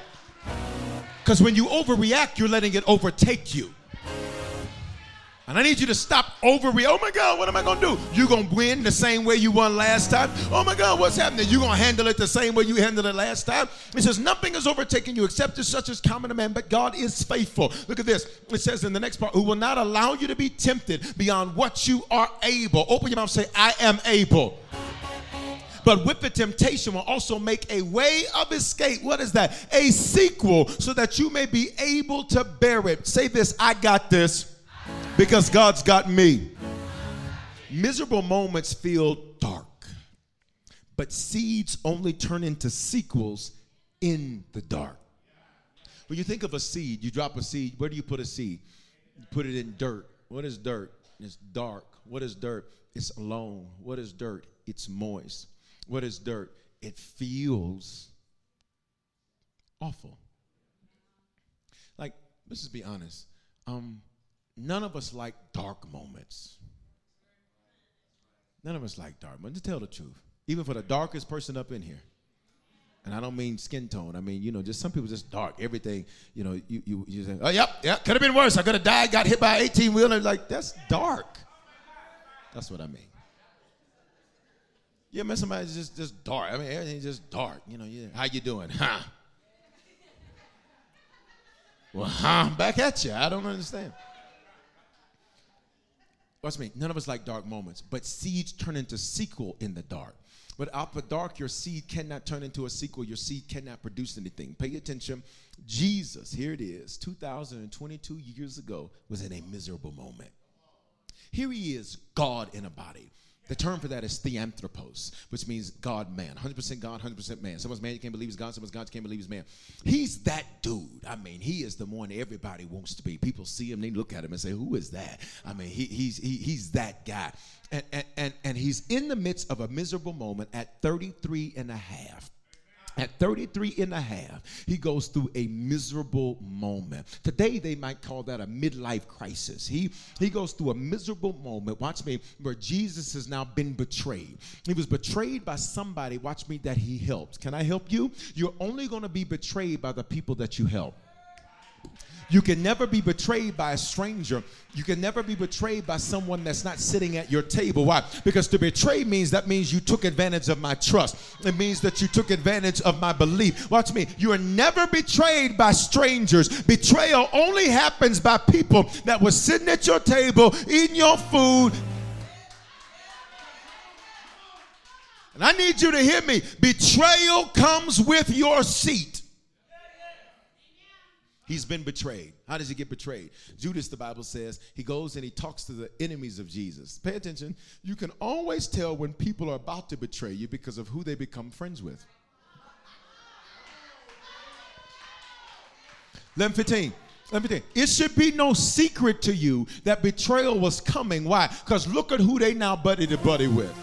Because when you overreact, you're letting it overtake you. And I need you to stop overreacting. Oh my God, what am I going to do? You're going to win the same way you won last time. Oh my God, what's happening? You're going to handle it the same way you handled it last time. It says, Nothing has overtaken you except as such as common to man, but God is faithful. Look at this. It says in the next part, who will not allow you to be tempted beyond what you are able. Open your mouth say, I am able but with the temptation will also make a way of escape. What is that? A sequel so that you may be able to bear it. Say this I got this because God's got me. Miserable moments feel dark, but seeds only turn into sequels in the dark. When you think of a seed, you drop a seed, where do you put a seed? You put it in dirt. What is dirt? It's dark. What is dirt? It's alone. What is dirt? It's moist. What is dirt? It feels awful. Like, let's just be honest. Um, none of us like dark moments. None of us like dark moments. To tell the truth, even for the darkest person up in here. And I don't mean skin tone. I mean, you know, just some people just dark. Everything, you know, you you you say, oh yep, yep, could have been worse. I could have died, got hit by an 18 wheeler. Like that's dark. That's what I mean. Yeah, man, somebody's just just dark. I mean, everything's just dark. You know, yeah. How you doing? Huh? Well, huh? Back at you. I don't understand. Watch me. None of us like dark moments, but seeds turn into sequel in the dark. But out of the dark, your seed cannot turn into a sequel. Your seed cannot produce anything. Pay attention. Jesus, here it is, 2022 years ago, was in a miserable moment. Here he is, God in a body. The term for that is theanthropos, which means God man. 100% God, 100% man. Someone's man you can't believe he's God, someone's God you can't believe he's man. He's that dude. I mean, he is the one everybody wants to be. People see him, they look at him and say, Who is that? I mean, he, he's, he, he's that guy. And, and, and, and he's in the midst of a miserable moment at 33 and a half. At 33 and a half, he goes through a miserable moment. Today, they might call that a midlife crisis. He, he goes through a miserable moment, watch me, where Jesus has now been betrayed. He was betrayed by somebody, watch me, that he helped. Can I help you? You're only going to be betrayed by the people that you help. You can never be betrayed by a stranger. You can never be betrayed by someone that's not sitting at your table. Why? Because to betray means that means you took advantage of my trust. It means that you took advantage of my belief. Watch me. You are never betrayed by strangers. Betrayal only happens by people that were sitting at your table, eating your food. And I need you to hear me. Betrayal comes with your seat. He's been betrayed. How does he get betrayed? Judas, the Bible says, he goes and he talks to the enemies of Jesus. Pay attention. You can always tell when people are about to betray you because of who they become friends with. 11:15. Let me tell you, it should be no secret to you that betrayal was coming. Why? Because look at who they now buddy to buddy with.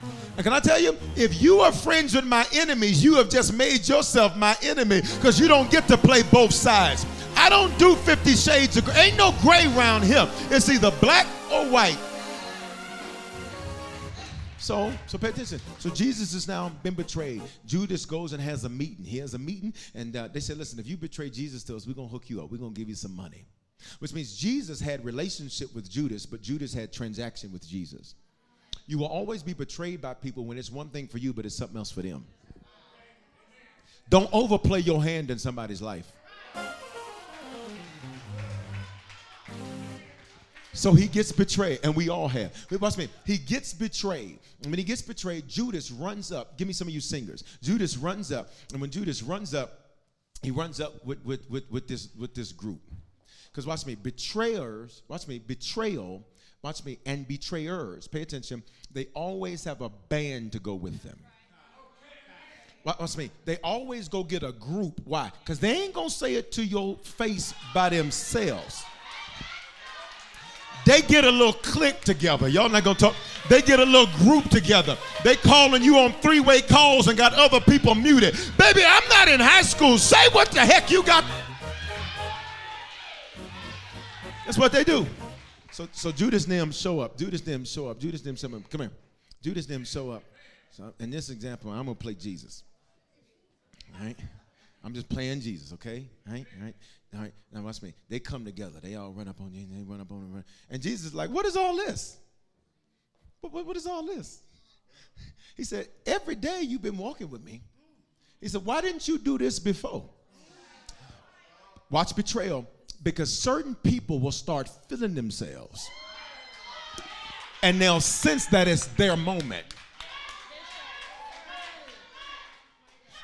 And can I tell you, if you are friends with my enemies, you have just made yourself my enemy because you don't get to play both sides. I don't do 50 shades of gray. Ain't no gray around here. It's either black or white. So, so pay attention. So Jesus has now been betrayed. Judas goes and has a meeting. He has a meeting, and uh, they said, "Listen, if you betray Jesus to us, we're gonna hook you up. We're gonna give you some money." Which means Jesus had relationship with Judas, but Judas had transaction with Jesus. You will always be betrayed by people when it's one thing for you, but it's something else for them. Don't overplay your hand in somebody's life. So he gets betrayed, and we all have. Wait, watch me. He gets betrayed. And when he gets betrayed, Judas runs up. Give me some of you singers. Judas runs up, and when Judas runs up, he runs up with, with, with, with this, with this group. Because watch me, betrayers, watch me, betrayal, watch me, and betrayers, pay attention, they always have a band to go with them. Watch me. They always go get a group. Why? Because they ain't gonna say it to your face by themselves. They get a little clique together. Y'all not gonna talk. They get a little group together. They calling you on three-way calls and got other people muted. Baby, I'm not in high school. Say what the heck you got. That's what they do. So, so Judas them show up. Judas them show up. Judas them. Come here. Judas them show up. So in this example, I'm gonna play Jesus. All right? I'm just playing Jesus, okay? All right, all right, all right. Now watch me. They come together. They all run up on you. And they run up on run. And Jesus is like, what is all this? What, what, what is all this? <laughs> He said, every day you've been walking with me. He said, why didn't you do this before? Watch betrayal. Because certain people will start feeling themselves. And they'll sense that it's their moment.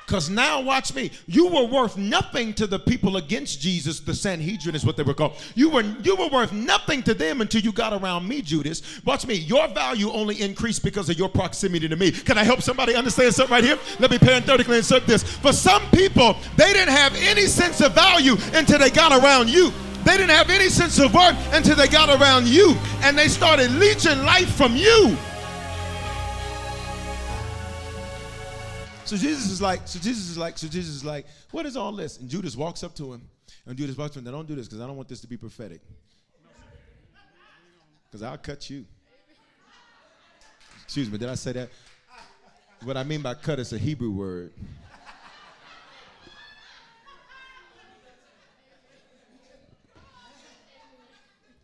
Because now, watch me. You were worth nothing to the people against Jesus. The Sanhedrin is what they were called. You were you were worth nothing to them until you got around me, Judas. Watch me. Your value only increased because of your proximity to me. Can I help somebody understand something right here? Let me parenthetically insert this. For some people, they didn't have any sense of value until they got around you. They didn't have any sense of worth until they got around you, and they started leeching life from you. So Jesus is like, so Jesus is like, so Jesus is like, what is all this? And Judas walks up to him, and Judas walks up to him, now don't do this because I don't want this to be prophetic. <laughs> Because I'll cut you. Excuse me, did I say that? What I mean by cut is a Hebrew word.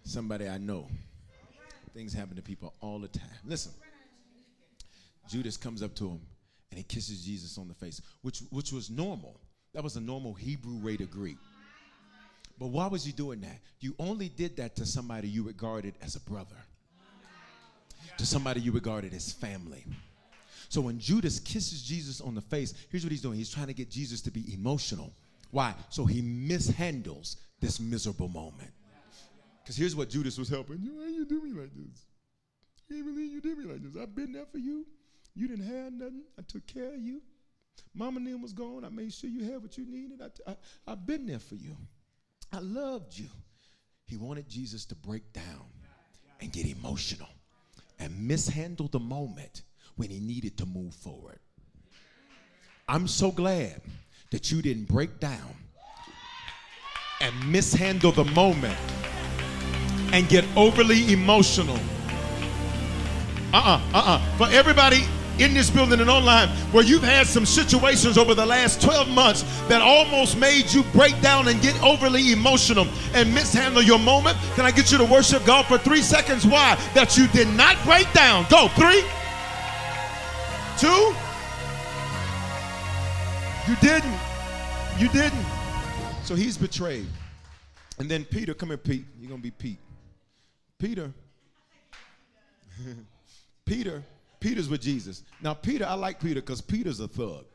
Somebody I know. Things happen to people all the time. Listen, Judas comes up to him and he kisses Jesus on the face, which, which was normal. That was a normal Hebrew way to greet. But why was he doing that? You only did that to somebody you regarded as a brother, to somebody you regarded as family. So when Judas kisses Jesus on the face, here's what he's doing. He's trying to get Jesus to be emotional. Why? So he mishandles this miserable moment. Because here's what Judas was helping. Why you do me like this? Can't believe you did me like this. I've been there for you. You didn't have nothing. I took care of you. Mama them was gone. I made sure you had what you needed. I, I, I've been there for you. I loved you. He wanted Jesus to break down and get emotional and mishandle the moment when he needed to move forward. I'm so glad that you didn't break down and mishandle the moment and get overly emotional. Uh uh-uh, uh, uh-uh. For everybody in this building and online where you've had some situations over the last 12 months that almost made you break down and get overly emotional and mishandle your moment. Can I get you to worship God for three seconds? Why? That you did not break down. Go. Three, two. You didn't. You didn't. So he's betrayed. And then Peter, come here, Pete. You're going to be Pete. Peter. <laughs> Peter Peter's with Jesus. Now, Peter, I like Peter because Peter's a thug.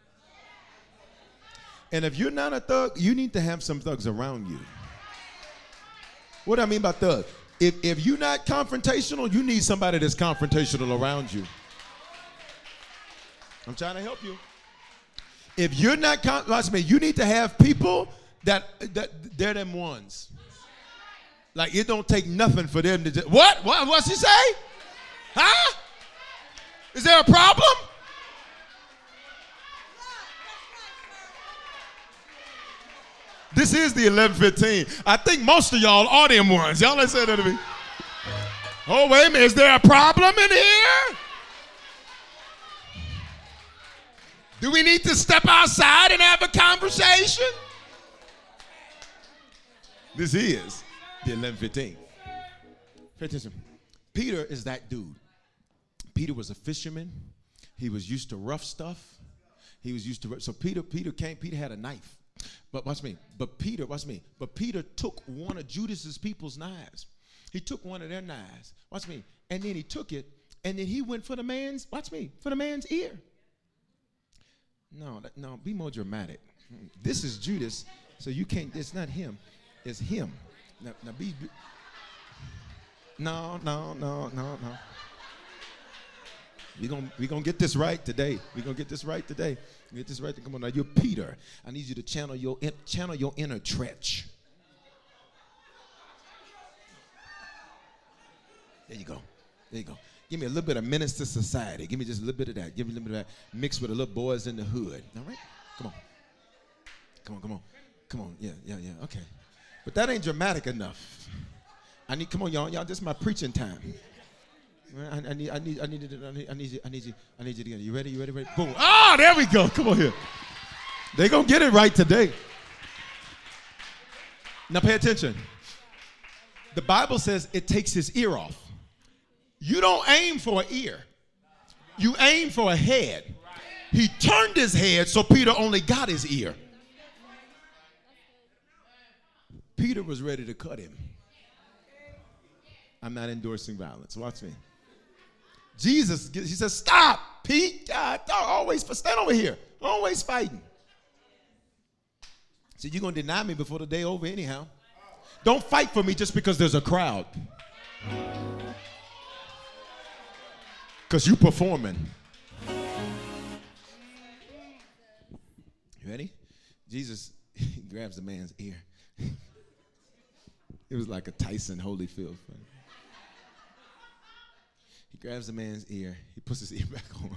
And if you're not a thug, you need to have some thugs around you. What do I mean by thug? If, if you're not confrontational, you need somebody that's confrontational around you. I'm trying to help you. If you're not, con- watch me, you need to have people that, that they're them ones. Like it don't take nothing for them to. Just, what? What? What's he say? Huh? Is there a problem? This is the 1115. I think most of y'all are them ones. Y'all ain't said that to me. Oh, wait a minute. Is there a problem in here? Do we need to step outside and have a conversation? This is the 1115. Pay attention. Peter is that dude. Peter was a fisherman. He was used to rough stuff. He was used to so Peter. Peter came. Peter had a knife. But watch me. But Peter, watch me. But Peter took one of Judas's people's knives. He took one of their knives. Watch me. And then he took it, and then he went for the man's. Watch me. For the man's ear. No, no. Be more dramatic. This is Judas, so you can't. It's not him. It's him. Now, now be, be no, no, no, no, no. We're gonna we gonna get this right today. We're gonna get this right today. Get this right. Come on now. You're Peter. I need you to channel your channel your inner Treach. There you go. There you go. Give me a little bit of Menace II Society. Give me just a little bit of that. Give me a little bit of that mixed with a little boys in the hood. All right? Come on. Come on, come on. Come on. Yeah, yeah, yeah. Okay. But that ain't dramatic enough. I need, come on, y'all. Y'all, this is my preaching time. I, I, need, I need, I need, I need, I need you, I need you, I need you again. You ready? You ready? Ready? Boom! Ah, there we go. Come on here. They're going to get it right today. Now pay attention. The Bible says it takes his ear off. You don't aim for an ear, you aim for a head. He turned his head so Peter only got his ear. Peter was ready to cut him. I'm not endorsing violence. Watch me. Jesus, he says, Stop, Pete. God, always stand over here. Always fighting. See, you're going to deny me before the day over, anyhow. Don't fight for me just because there's a crowd. Because you're performing. You ready? Jesus <laughs> grabs the man's ear. <laughs> it was like a Tyson Holyfield. He grabs the man's ear. He puts his <laughs> ear back on.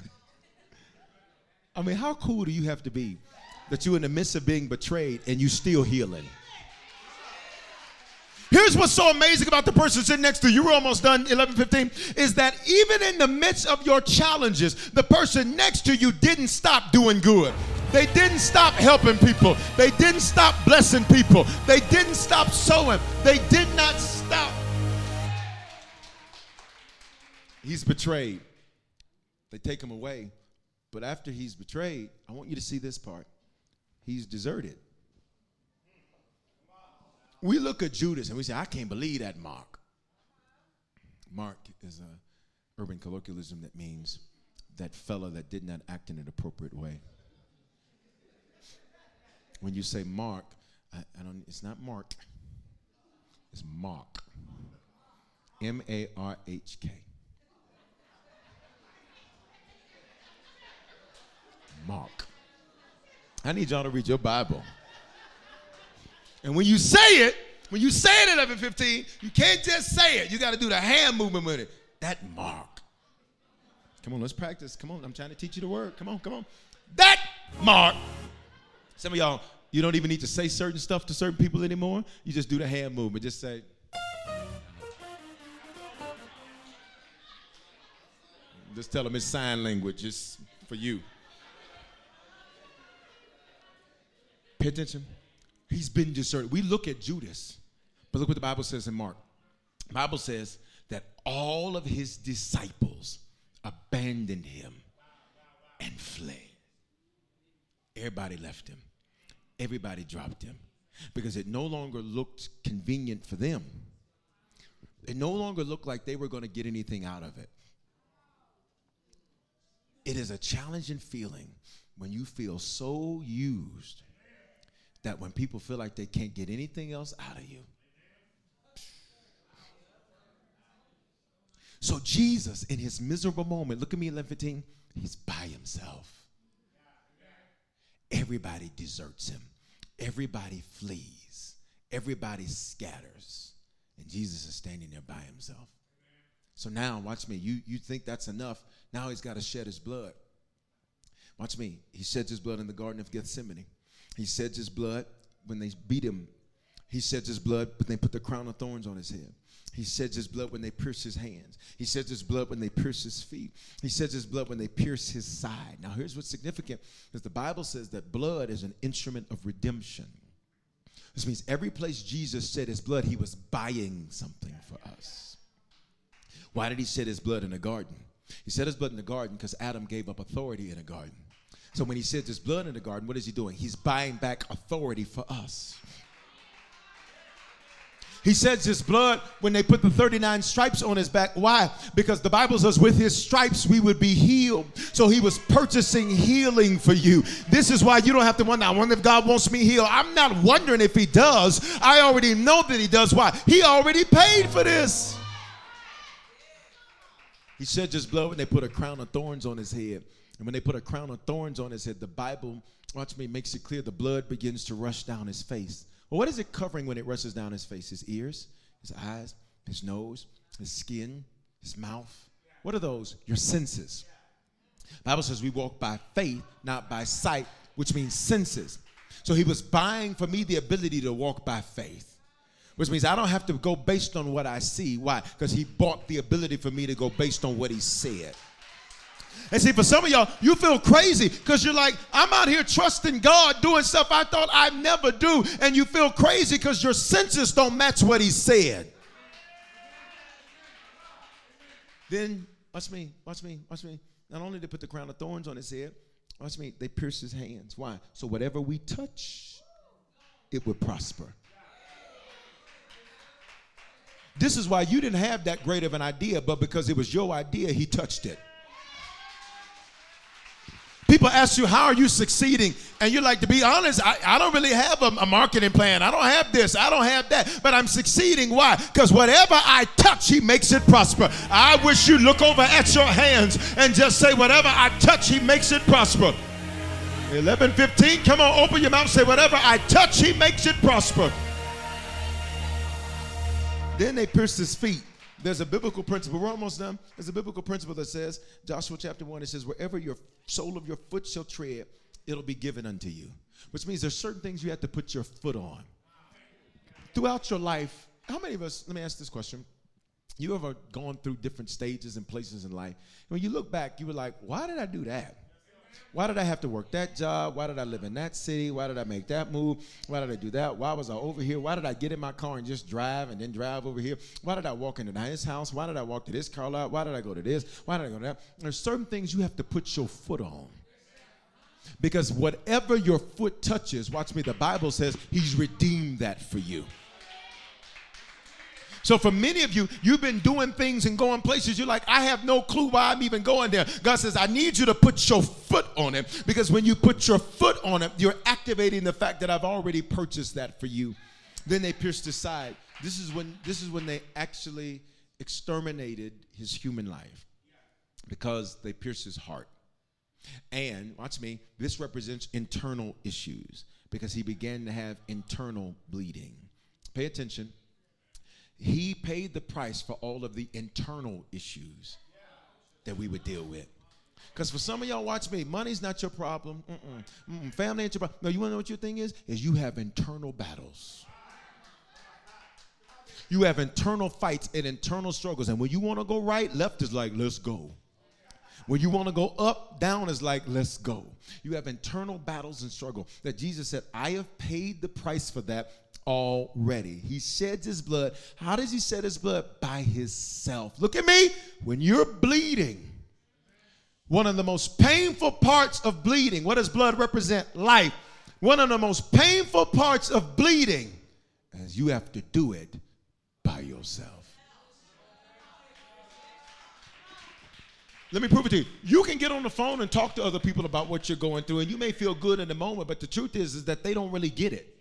I mean, how cool do you have to be that you're in the midst of being betrayed and you still healing? Here's what's so amazing about the person sitting next to you. We're almost done, 11 15. Is that even in the midst of your challenges, the person next to you didn't stop doing good. They didn't stop helping people. They didn't stop blessing people. They didn't stop sowing. They did not He's betrayed. They take him away. But after he's betrayed, I want you to see this part. He's deserted we look at Judas and we say, I can't believe that Mark. Mark is an urban colloquialism that means that fella that did not act in an appropriate way. When you say Mark, I, I don't. It's not Mark. It's Mark. M A R H K. Mark. I need y'all to read your Bible. And when you say it, when you say it at 11:15, you can't just say it. You got to do the hand movement with it. That mark. Come on, let's practice. Come on, I'm trying to teach you the word. Come on, come on. That mark. Some of y'all, you don't even need to say certain stuff to certain people anymore. You just do the hand movement. Just say. Just tell them it's sign language. It's for you. Pay attention. He's been deserted. We look at Judas, but look what the Bible says in Mark. The Bible says that all of his disciples abandoned him and fled. Everybody left him. Everybody dropped him because it no longer looked convenient for them. It no longer looked like they were going to get anything out of it. It is a challenging feeling when you feel so used that when people feel like they can't get anything else out of you. So Jesus, in his miserable moment, look at me, 1115, he's by himself. Everybody deserts him. Everybody flees. Everybody scatters. And Jesus is standing there by himself. So now, watch me. You, you think that's enough. Now he's got to shed his blood. Watch me. He sheds his blood in the Garden of Gethsemane. He sheds his blood when they beat him. He sheds his blood when they put the crown of thorns on his head. He sheds his blood when they pierce his hands. He sheds his blood when they pierce his feet. He sheds his blood when they pierce his side. Now, here's what's significant is the Bible says that blood is an instrument of redemption. This means every place Jesus shed his blood, he was buying something for us. Why did he shed his blood in the garden? He shed his blood in the garden because Adam gave up authority in the garden. So when he sheds his blood in the garden, what is he doing? He's buying back authority for us. He sheds his blood when they put the 39 stripes on his back. Why? Because the Bible says, with his stripes we would be healed. So he was purchasing healing for you. This is why you don't have to wonder, I wonder if God wants me healed. I'm not wondering if he does. I already know that he does. Why? He already paid for this. He shed his blood when they put a crown of thorns on his head. And when they put a crown of thorns on his head, the Bible, watch me, makes it clear the blood begins to rush down his face. Well, what is it covering when it rushes down his face? His ears, his eyes, his nose, his skin, his mouth. What are those? Your senses. Bible says we walk by faith, not by sight, which means senses. So he was buying for me the ability to walk by faith, which means I don't have to go based on what I see. Why? Because he bought the ability for me to go based on what he said. And see, for some of y'all, you feel crazy because you're like, I'm out here trusting God, doing stuff I thought I'd never do. And you feel crazy because your senses don't match what He said. Then, watch me, watch me, watch me. Not only did they put the crown of thorns on his head, watch me, they pierced his hands. Why? So whatever we touch, it would prosper. This is why you didn't have that great of an idea, but because it was your idea, he touched it. People ask you, How are you succeeding? And you're like, To be honest, I, I don't really have a, a marketing plan. I don't have this, I don't have that, but I'm succeeding. Why? Because whatever I touch, He makes it prosper. I wish you look over at your hands and just say, Whatever I touch, He makes it prosper. 11 15, come on, open your mouth, say, Whatever I touch, He makes it prosper. Then they pierced his feet. There's a biblical principle. We're almost done. There's a biblical principle that says, Joshua chapter 1, it says, Wherever your sole of your foot shall tread, it'll be given unto you. Which means there's certain things you have to put your foot on. Throughout your life, how many of us, let me ask this question. You ever gone through different stages and places in life? When you look back, you were like, why did I do that? Why did I have to work that job? Why did I live in that city? Why did I make that move? Why did I do that? Why was I over here? Why did I get in my car and just drive and then drive over here? Why did I walk into his house? Why did I walk to this car lot? Why did I go to this? Why did I go to that? There's certain things you have to put your foot on. Because whatever your foot touches, watch me, the Bible says he's redeemed that for you. So for many of you, you've been doing things and going places. You're like, I have no clue why I'm even going there. God says, I need you to put your foot on it because when you put your foot on it, you're activating the fact that I've already purchased that for you. Then they pierced his side. This is when this is when they actually exterminated his human life because they pierced his heart. And watch me, this represents internal issues because he began to have internal bleeding. Pay attention. He paid the price for all of the internal issues that we would deal with. Because for some of y'all, watch me, money's not your problem. Mm-mm. Mm-mm. Family ain't your problem. No, you want to know what your thing is? Is you have internal battles. You have internal fights and internal struggles. And when you want to go right, left is like, let's go. When you want to go up, down is like, let's go. You have internal battles and struggle that Jesus said, I have paid the price for that already. He sheds his blood. How does he shed his blood? By himself. Look at me. When you're bleeding, one of the most painful parts of bleeding, what does blood represent? Life. One of the most painful parts of bleeding is you have to do it by yourself. Let me prove it to you. You can get on the phone and talk to other people about what you're going through, and you may feel good in the moment, but the truth is, is that they don't really get it.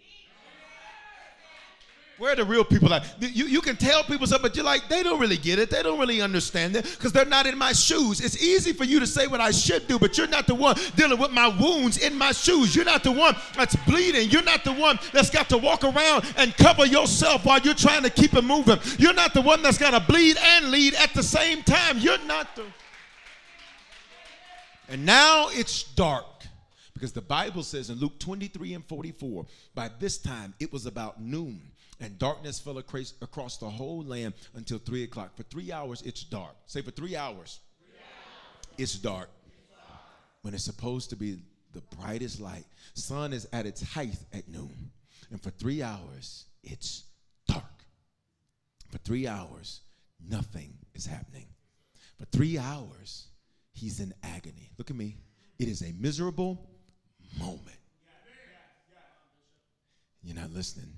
Where are the real people at? You, you can tell people stuff, but you're like, they don't really get it. They don't really understand it because they're not in my shoes. It's easy for you to say what I should do, but you're not the one dealing with my wounds in my shoes. You're not the one that's bleeding. You're not the one that's got to walk around and cover yourself while you're trying to keep it moving. You're not the one that's got to bleed and lead at the same time. You're not the. And now it's dark. Because the Bible says in Luke 23 and 44, by this time it was about noon and darkness fell across the whole land until three o'clock. For three hours, it's dark. Say, for three hours, three hours. It's, dark. it's dark. When it's supposed to be the brightest light. Sun is at its height at noon. And for three hours, it's dark. For three hours, nothing is happening. For three hours, he's in agony. Look at me. It is a miserable moment. You're not listening.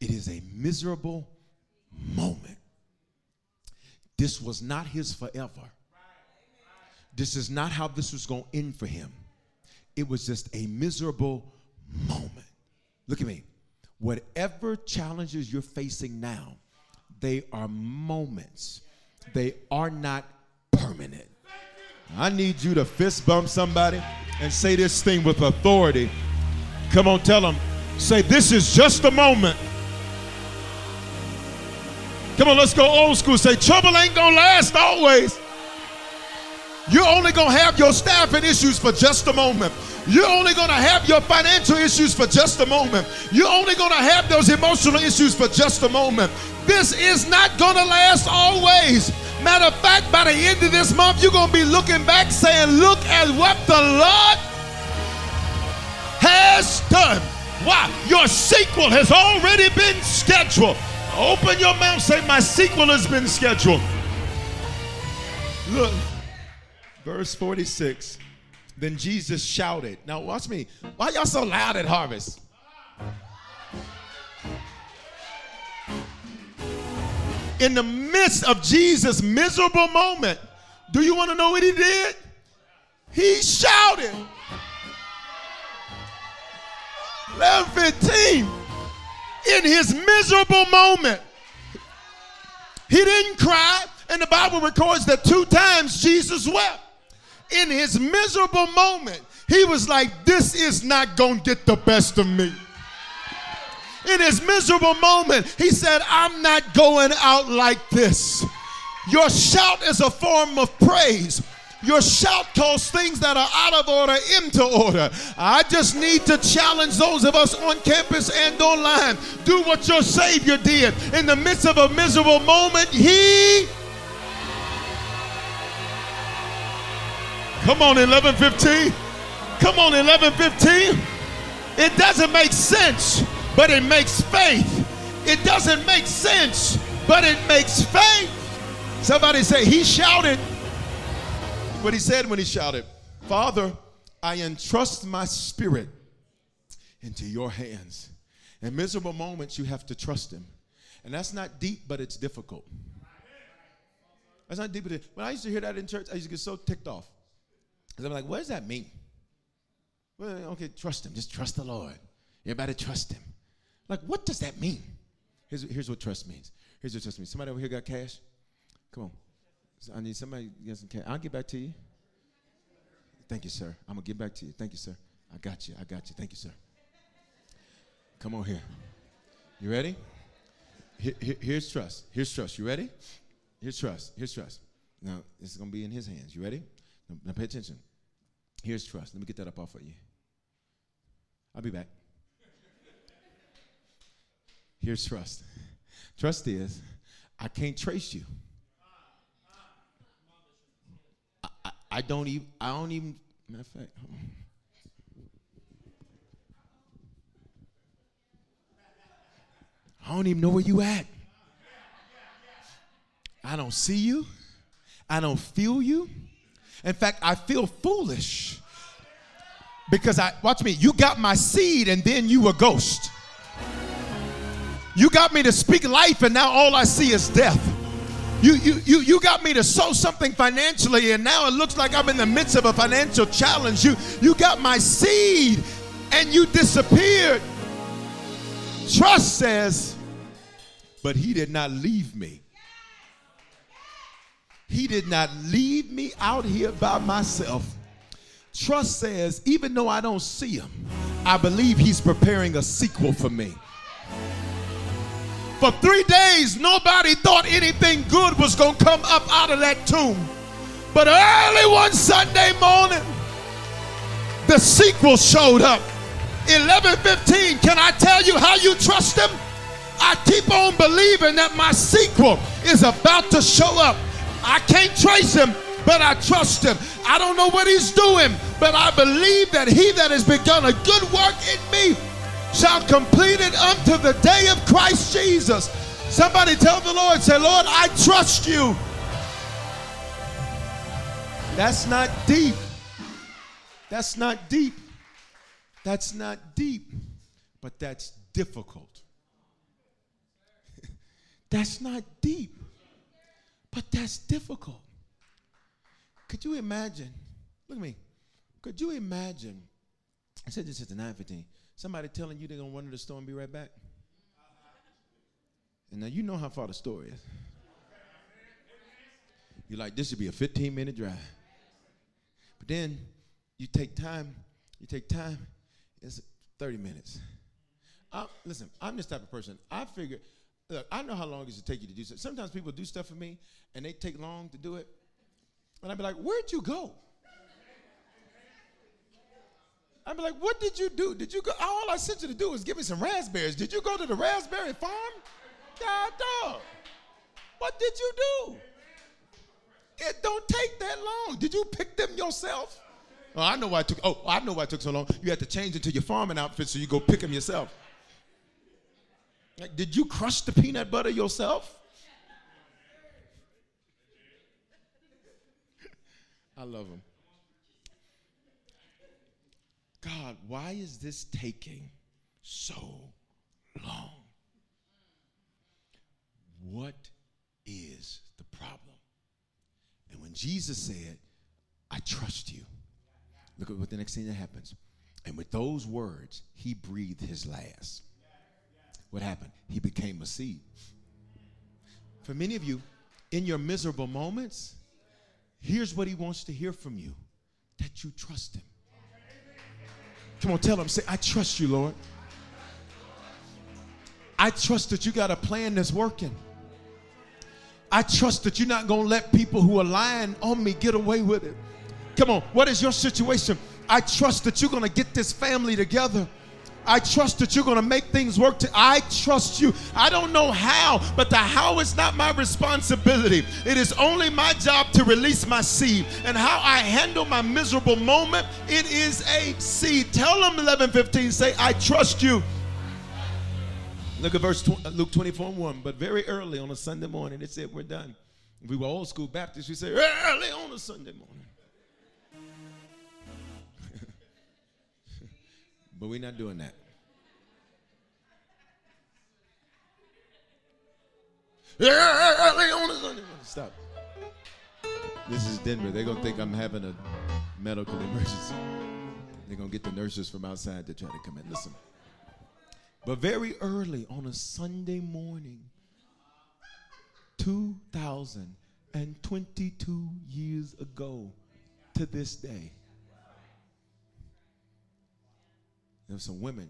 It is a miserable moment. This was not his forever. This is not how this was going to end for him. It was just a miserable moment. Look at me. Whatever challenges you're facing now, they are moments. They are not permanent. I need you to fist bump somebody and say this thing with authority. Come on, tell them. Say, this is just a moment. Come on, let's go old school. Say, trouble ain't gonna last always. You're only gonna have your staffing issues for just a moment. You're only gonna have your financial issues for just a moment. You're only gonna have those emotional issues for just a moment. This is not gonna last always. Matter of fact, by the end of this month, you're going to be looking back saying, Look at what the Lord has done. Why? Your sequel has already been scheduled. Open your mouth, say, My sequel has been scheduled. Look, verse 46. Then Jesus shouted. Now, watch me. Why y'all so loud at harvest? In the midst of Jesus' miserable moment, do you want to know what he did? He shouted. 11 15. In his miserable moment, he didn't cry. And the Bible records that two times Jesus wept. In his miserable moment, he was like, This is not going to get the best of me. In his miserable moment, he said, I'm not going out like this. Your shout is a form of praise. Your shout calls things that are out of order into order. I just need to challenge those of us on campus and online. Do what your Savior did. In the midst of a miserable moment, He. Come on, 1115. Come on, 1115. It doesn't make sense, but it makes faith. It doesn't make sense, but it makes faith. Somebody say, He shouted what he said when he shouted, Father, I entrust my spirit into your hands. In miserable moments, you have to trust him. And that's not deep, but it's difficult. That's not deep. When I used to hear that in church, I used to get so ticked off. Because I'm like, what does that mean? Well, okay, trust him. Just trust the Lord. Everybody trust him. Like, what does that mean? Here's, here's what trust means. Here's what trust means. Somebody over here got cash? Come on. I need somebody get some cash. I'll get back to you. Thank you, sir. I'm gonna get back to you. Thank you, sir. I got you. I got you. Thank you, sir. Come on here. You ready? Here, here, here's trust. Here's trust. You ready? Here's trust. Here's trust. Now, this is gonna be in his hands. You ready? Now, now pay attention. Here's trust. Let me get that up off of you. I'll be back. Here's trust. Trust is I can't trace you. I don't even, I don't even, matter of fact, I don't even know where you at. I don't see you. I don't feel you. In fact, I feel foolish because I, watch me, you got my seed and then you a ghost. You got me to speak life and now all I see is death. You, you, you, you got me to sow something financially, and now it looks like I'm in the midst of a financial challenge. You, you got my seed, and you disappeared. Trust says, but he did not leave me. He did not leave me out here by myself. Trust says, even though I don't see him, I believe he's preparing a sequel for me. For three days, nobody thought anything good was going to come up out of that tomb. But early one Sunday morning, the sequel showed up. 11:15. Can I tell you how you trust him? I keep on believing that my sequel is about to show up. I can't trace him, but I trust him. I don't know what he's doing, but I believe that he that has begun a good work in me shall complete it unto the day of Christ Jesus. Somebody tell the Lord, say, Lord, I trust you. That's not deep. That's not deep. That's not deep, but that's difficult. <laughs> that's not deep, but that's difficult. Could you imagine? Look at me. Could you imagine? I said this at the 915. Somebody telling you they're going to run to the store and be right back? And now you know how far the store is. You're like, this should be a 15 minute drive. But then you take time, you take time, it's 30 minutes. I, listen, I'm this type of person. I figure, look, I know how long it should take you to do something. Sometimes people do stuff for me and they take long to do it. And I'd be like, where'd you go? I'd be like, what did you do? Did you go? All I sent you to do was give me some raspberries. Did you go to the raspberry farm? God dog. What did you do? It don't take that long. Did you pick them yourself? Oh, I know why it took. Oh, I know why it took so long. You had to change into your farming outfit so you go pick them yourself. Like, did you crush the peanut butter yourself? <laughs> I love them. God, why is this taking so long? What is the problem? And when Jesus said, I trust you, look at what the next thing that happens. And with those words, he breathed his last. What happened? He became a seed. For many of you, in your miserable moments, here's what he wants to hear from you that you trust him. Come on, tell him, say, I trust you, Lord. I trust that you got a plan that's working. I trust that you're not going to let people who are lying on me get away with it. Come on, what is your situation? I trust that you're going to get this family together. I trust that you're going to make things work. To, I trust you. I don't know how, but the how is not my responsibility. It is only my job to release my seed. And how I handle my miserable moment, it is a seed. Tell them 11 15, say, I trust you. Look at verse 20, Luke 24 1. But very early on a Sunday morning, it said, We're done. If we were old school Baptists, we say, Early on a Sunday morning. But we're not doing that. Stop. This is Denver. They're going to think I'm having a medical emergency. They're going to get the nurses from outside to try to come in. Listen. But very early on a Sunday morning, 2022 years ago to this day, there were some women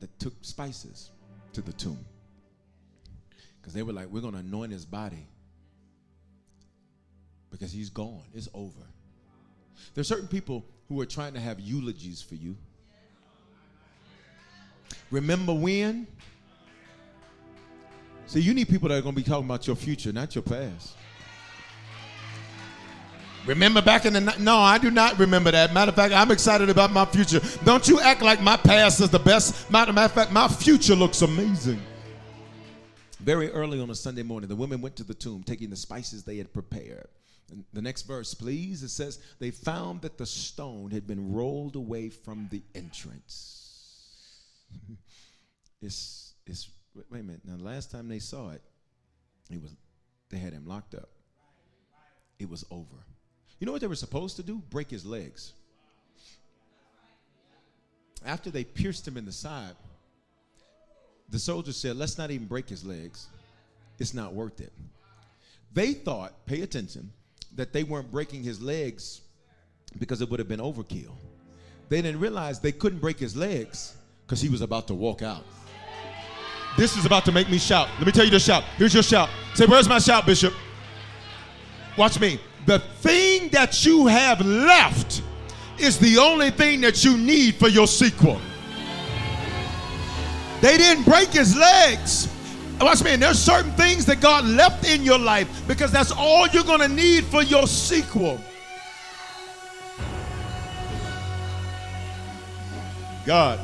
that took spices to the tomb because they were like, We're going to anoint his body because he's gone, it's over. There's certain people who are trying to have eulogies for you. Remember when? See, you need people that are going to be talking about your future, not your past. Remember back in the no, I do not remember that. Matter of fact, I'm excited about my future. Don't you act like my past is the best. Matter of fact, my future looks amazing. Very early on a Sunday morning, the women went to the tomb, taking the spices they had prepared. And the next verse, please. It says they found that the stone had been rolled away from the entrance. <laughs> it's it's wait a minute. Now, the last time they saw it, it was they had him locked up. It was over. You know what they were supposed to do? Break his legs. After they pierced him in the side, the soldiers said, Let's not even break his legs. It's not worth it. They thought, pay attention, that they weren't breaking his legs because it would have been overkill. They didn't realize they couldn't break his legs because he was about to walk out. This is about to make me shout. Let me tell you the shout. Here's your shout. Say, Where's my shout, Bishop? Watch me. The thing that you have left is the only thing that you need for your sequel. They didn't break his legs. Watch me. And there's certain things that God left in your life because that's all you're going to need for your sequel. God.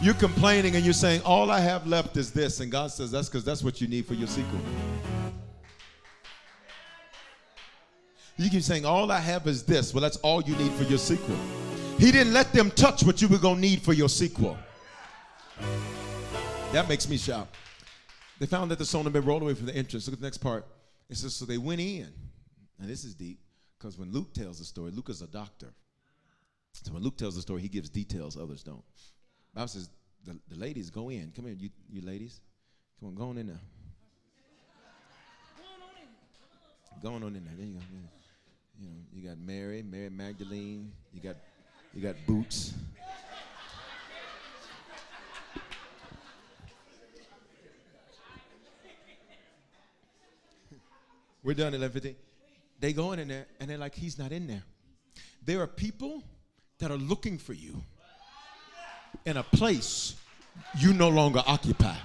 You're complaining and you're saying, All I have left is this. And God says, That's because that's what you need for your sequel. You keep saying, All I have is this. Well, that's all you need for your sequel. He didn't let them touch what you were going to need for your sequel. That makes me shout. They found that the stone had been rolled away from the entrance. Look at the next part. It says, So they went in. And this is deep because when Luke tells the story, Luke is a doctor. So when Luke tells the story, he gives details others don't. Bible says, the, the ladies go in. Come here, you, you ladies. Come on, go on in there. Going on in there. There you go. You know, you got Mary, Mary Magdalene. You got, you got Boots. We're done at 11:50. They go in there and they're like, he's not in there. There are people that are looking for you in a place you no longer occupy.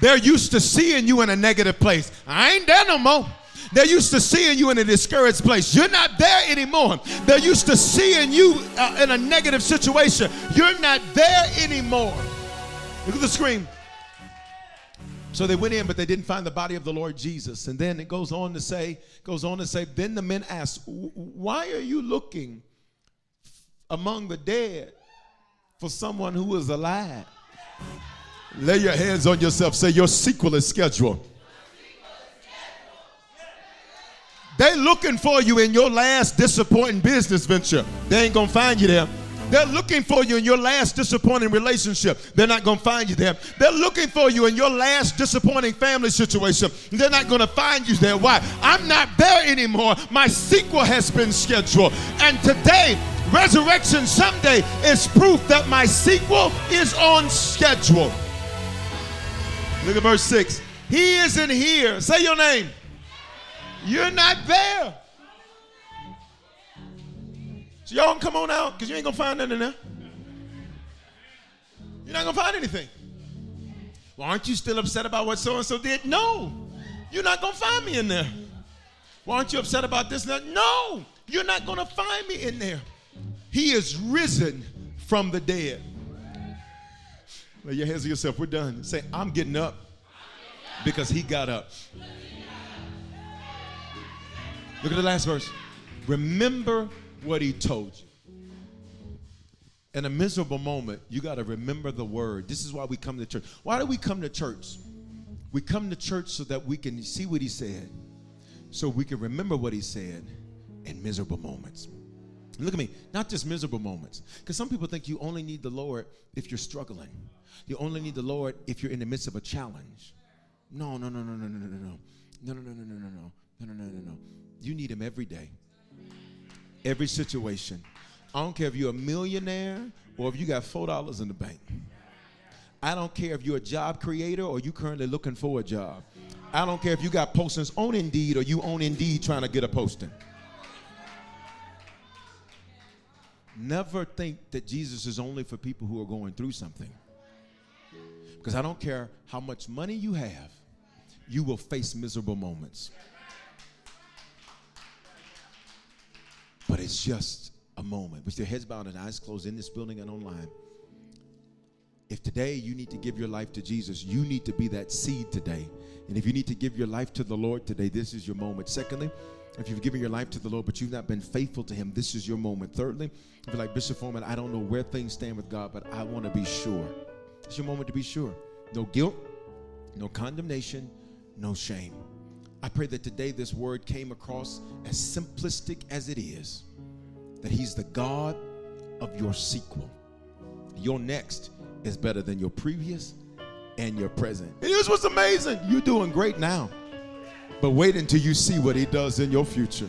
They're used to seeing you in a negative place. I ain't there no more. They're used to seeing you in a discouraged place. You're not there anymore. They're used to seeing you uh, in a negative situation. You're not there anymore. Look at the screen. So they went in, but they didn't find the body of the Lord Jesus. And then it goes on to say, goes on to say, then the men asked, Why are you looking among the dead for someone who is alive? Lay your hands on yourself. Say, Your sequel is scheduled. They looking for you in your last disappointing business venture. They ain't gonna find you there. They're looking for you in your last disappointing relationship. They're not going to find you there. They're looking for you in your last disappointing family situation. They're not going to find you there. Why? I'm not there anymore. My sequel has been scheduled. And today, Resurrection Sunday is proof that my sequel is on schedule. Look at verse 6. He isn't here. Say your name. You're not there. So y'all come on out because you ain't going to find nothing in there. You're not going to find anything. Well, aren't you still upset about what so and so did? No. You're not going to find me in there. Well, aren't you upset about this? No. You're not going to find me in there. He is risen from the dead. Lay your hands on yourself. We're done. Say, I'm getting up because he got up. Look at the last verse. Remember what he told you. In a miserable moment, you got to remember the word. This is why we come to church. Why do we come to church? We come to church so that we can see what he said, so we can remember what he said in miserable moments. Look at me, not just miserable moments. Because some people think you only need the Lord if you're struggling. You only need the Lord if you're in the midst of a challenge. No, no, no, no, no, no, no, no. No, no, no, no, no, no, no. No, no, no, no, no. You need him every day every situation. I don't care if you're a millionaire or if you got four dollars in the bank. I don't care if you're a job creator or you currently looking for a job. I don't care if you got postings on Indeed or you own Indeed trying to get a posting. Never think that Jesus is only for people who are going through something. Because I don't care how much money you have, you will face miserable moments. But it's just a moment. With your heads bowed and eyes closed in this building and online. If today you need to give your life to Jesus, you need to be that seed today. And if you need to give your life to the Lord today, this is your moment. Secondly, if you've given your life to the Lord, but you've not been faithful to Him, this is your moment. Thirdly, if you're like Bishop Foreman, I don't know where things stand with God, but I want to be sure. It's your moment to be sure. No guilt, no condemnation, no shame. I pray that today this word came across as simplistic as it is that He's the God of your sequel. Your next is better than your previous and your present. And here's what's amazing you're doing great now, but wait until you see what He does in your future.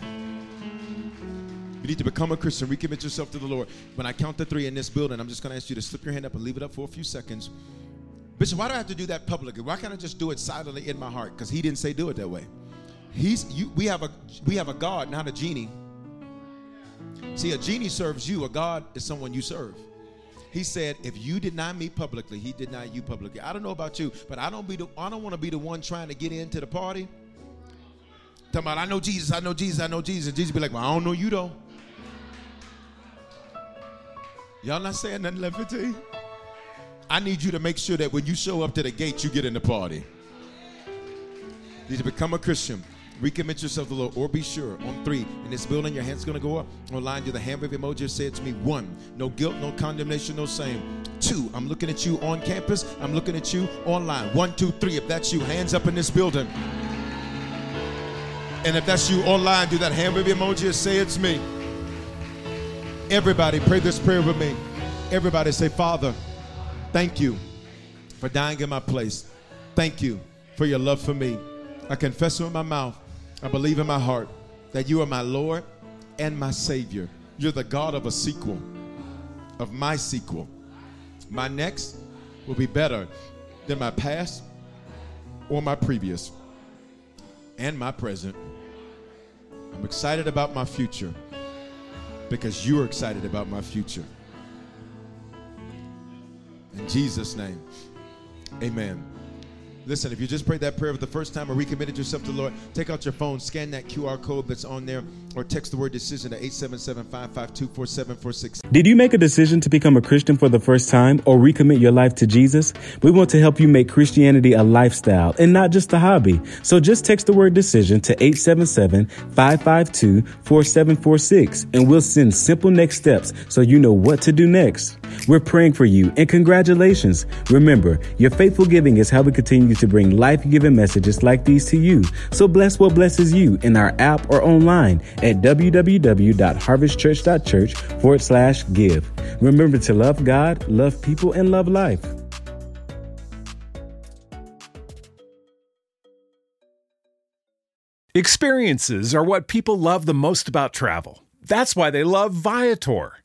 You need to become a Christian, recommit yourself to the Lord. When I count to three in this building, I'm just going to ask you to slip your hand up and leave it up for a few seconds. Bishop, why do I have to do that publicly? Why can't I just do it silently in my heart? Because he didn't say do it that way. He's you, we have a we have a God, not a genie. See, a genie serves you. A God is someone you serve. He said, if you deny me publicly, he deny you publicly. I don't know about you, but I don't be the I don't want to be the one trying to get into the party. Talking about I know Jesus, I know Jesus, I know Jesus. Jesus be like, well, I don't know you though. Y'all not saying nothing, 1115? I need you to make sure that when you show up to the gate, you get in the party. You need to become a Christian. Recommit yourself to the Lord, or be sure. On three, in this building, your hand's gonna go up. Online, do the hand wave emoji. Say it to me. One, no guilt, no condemnation, no shame. Two, I'm looking at you on campus. I'm looking at you online. One, two, three. If that's you, hands up in this building. And if that's you online, do that hand wave emoji say it's me. Everybody, pray this prayer with me. Everybody say, Father, thank you for dying in my place. Thank you for your love for me. I confess it with my mouth, I believe in my heart that you are my Lord and my Savior. You're the God of a sequel, of my sequel. My next will be better than my past or my previous and my present. I'm excited about my future because you're excited about my future. In Jesus' name, amen. Listen, if you just prayed that prayer for the first time or recommitted yourself to the Lord, take out your phone, scan that QR code that's on there, or text the word decision to 877 552 4746. Did you make a decision to become a Christian for the first time or recommit your life to Jesus? We want to help you make Christianity a lifestyle and not just a hobby. So just text the word decision to 877 552 4746 and we'll send simple next steps so you know what to do next. We're praying for you and congratulations. Remember, your faithful giving is how we continue to bring life giving messages like these to you. So bless what blesses you in our app or online at www.harvestchurch.church forward slash give. Remember to love God, love people, and love life. Experiences are what people love the most about travel. That's why they love Viator.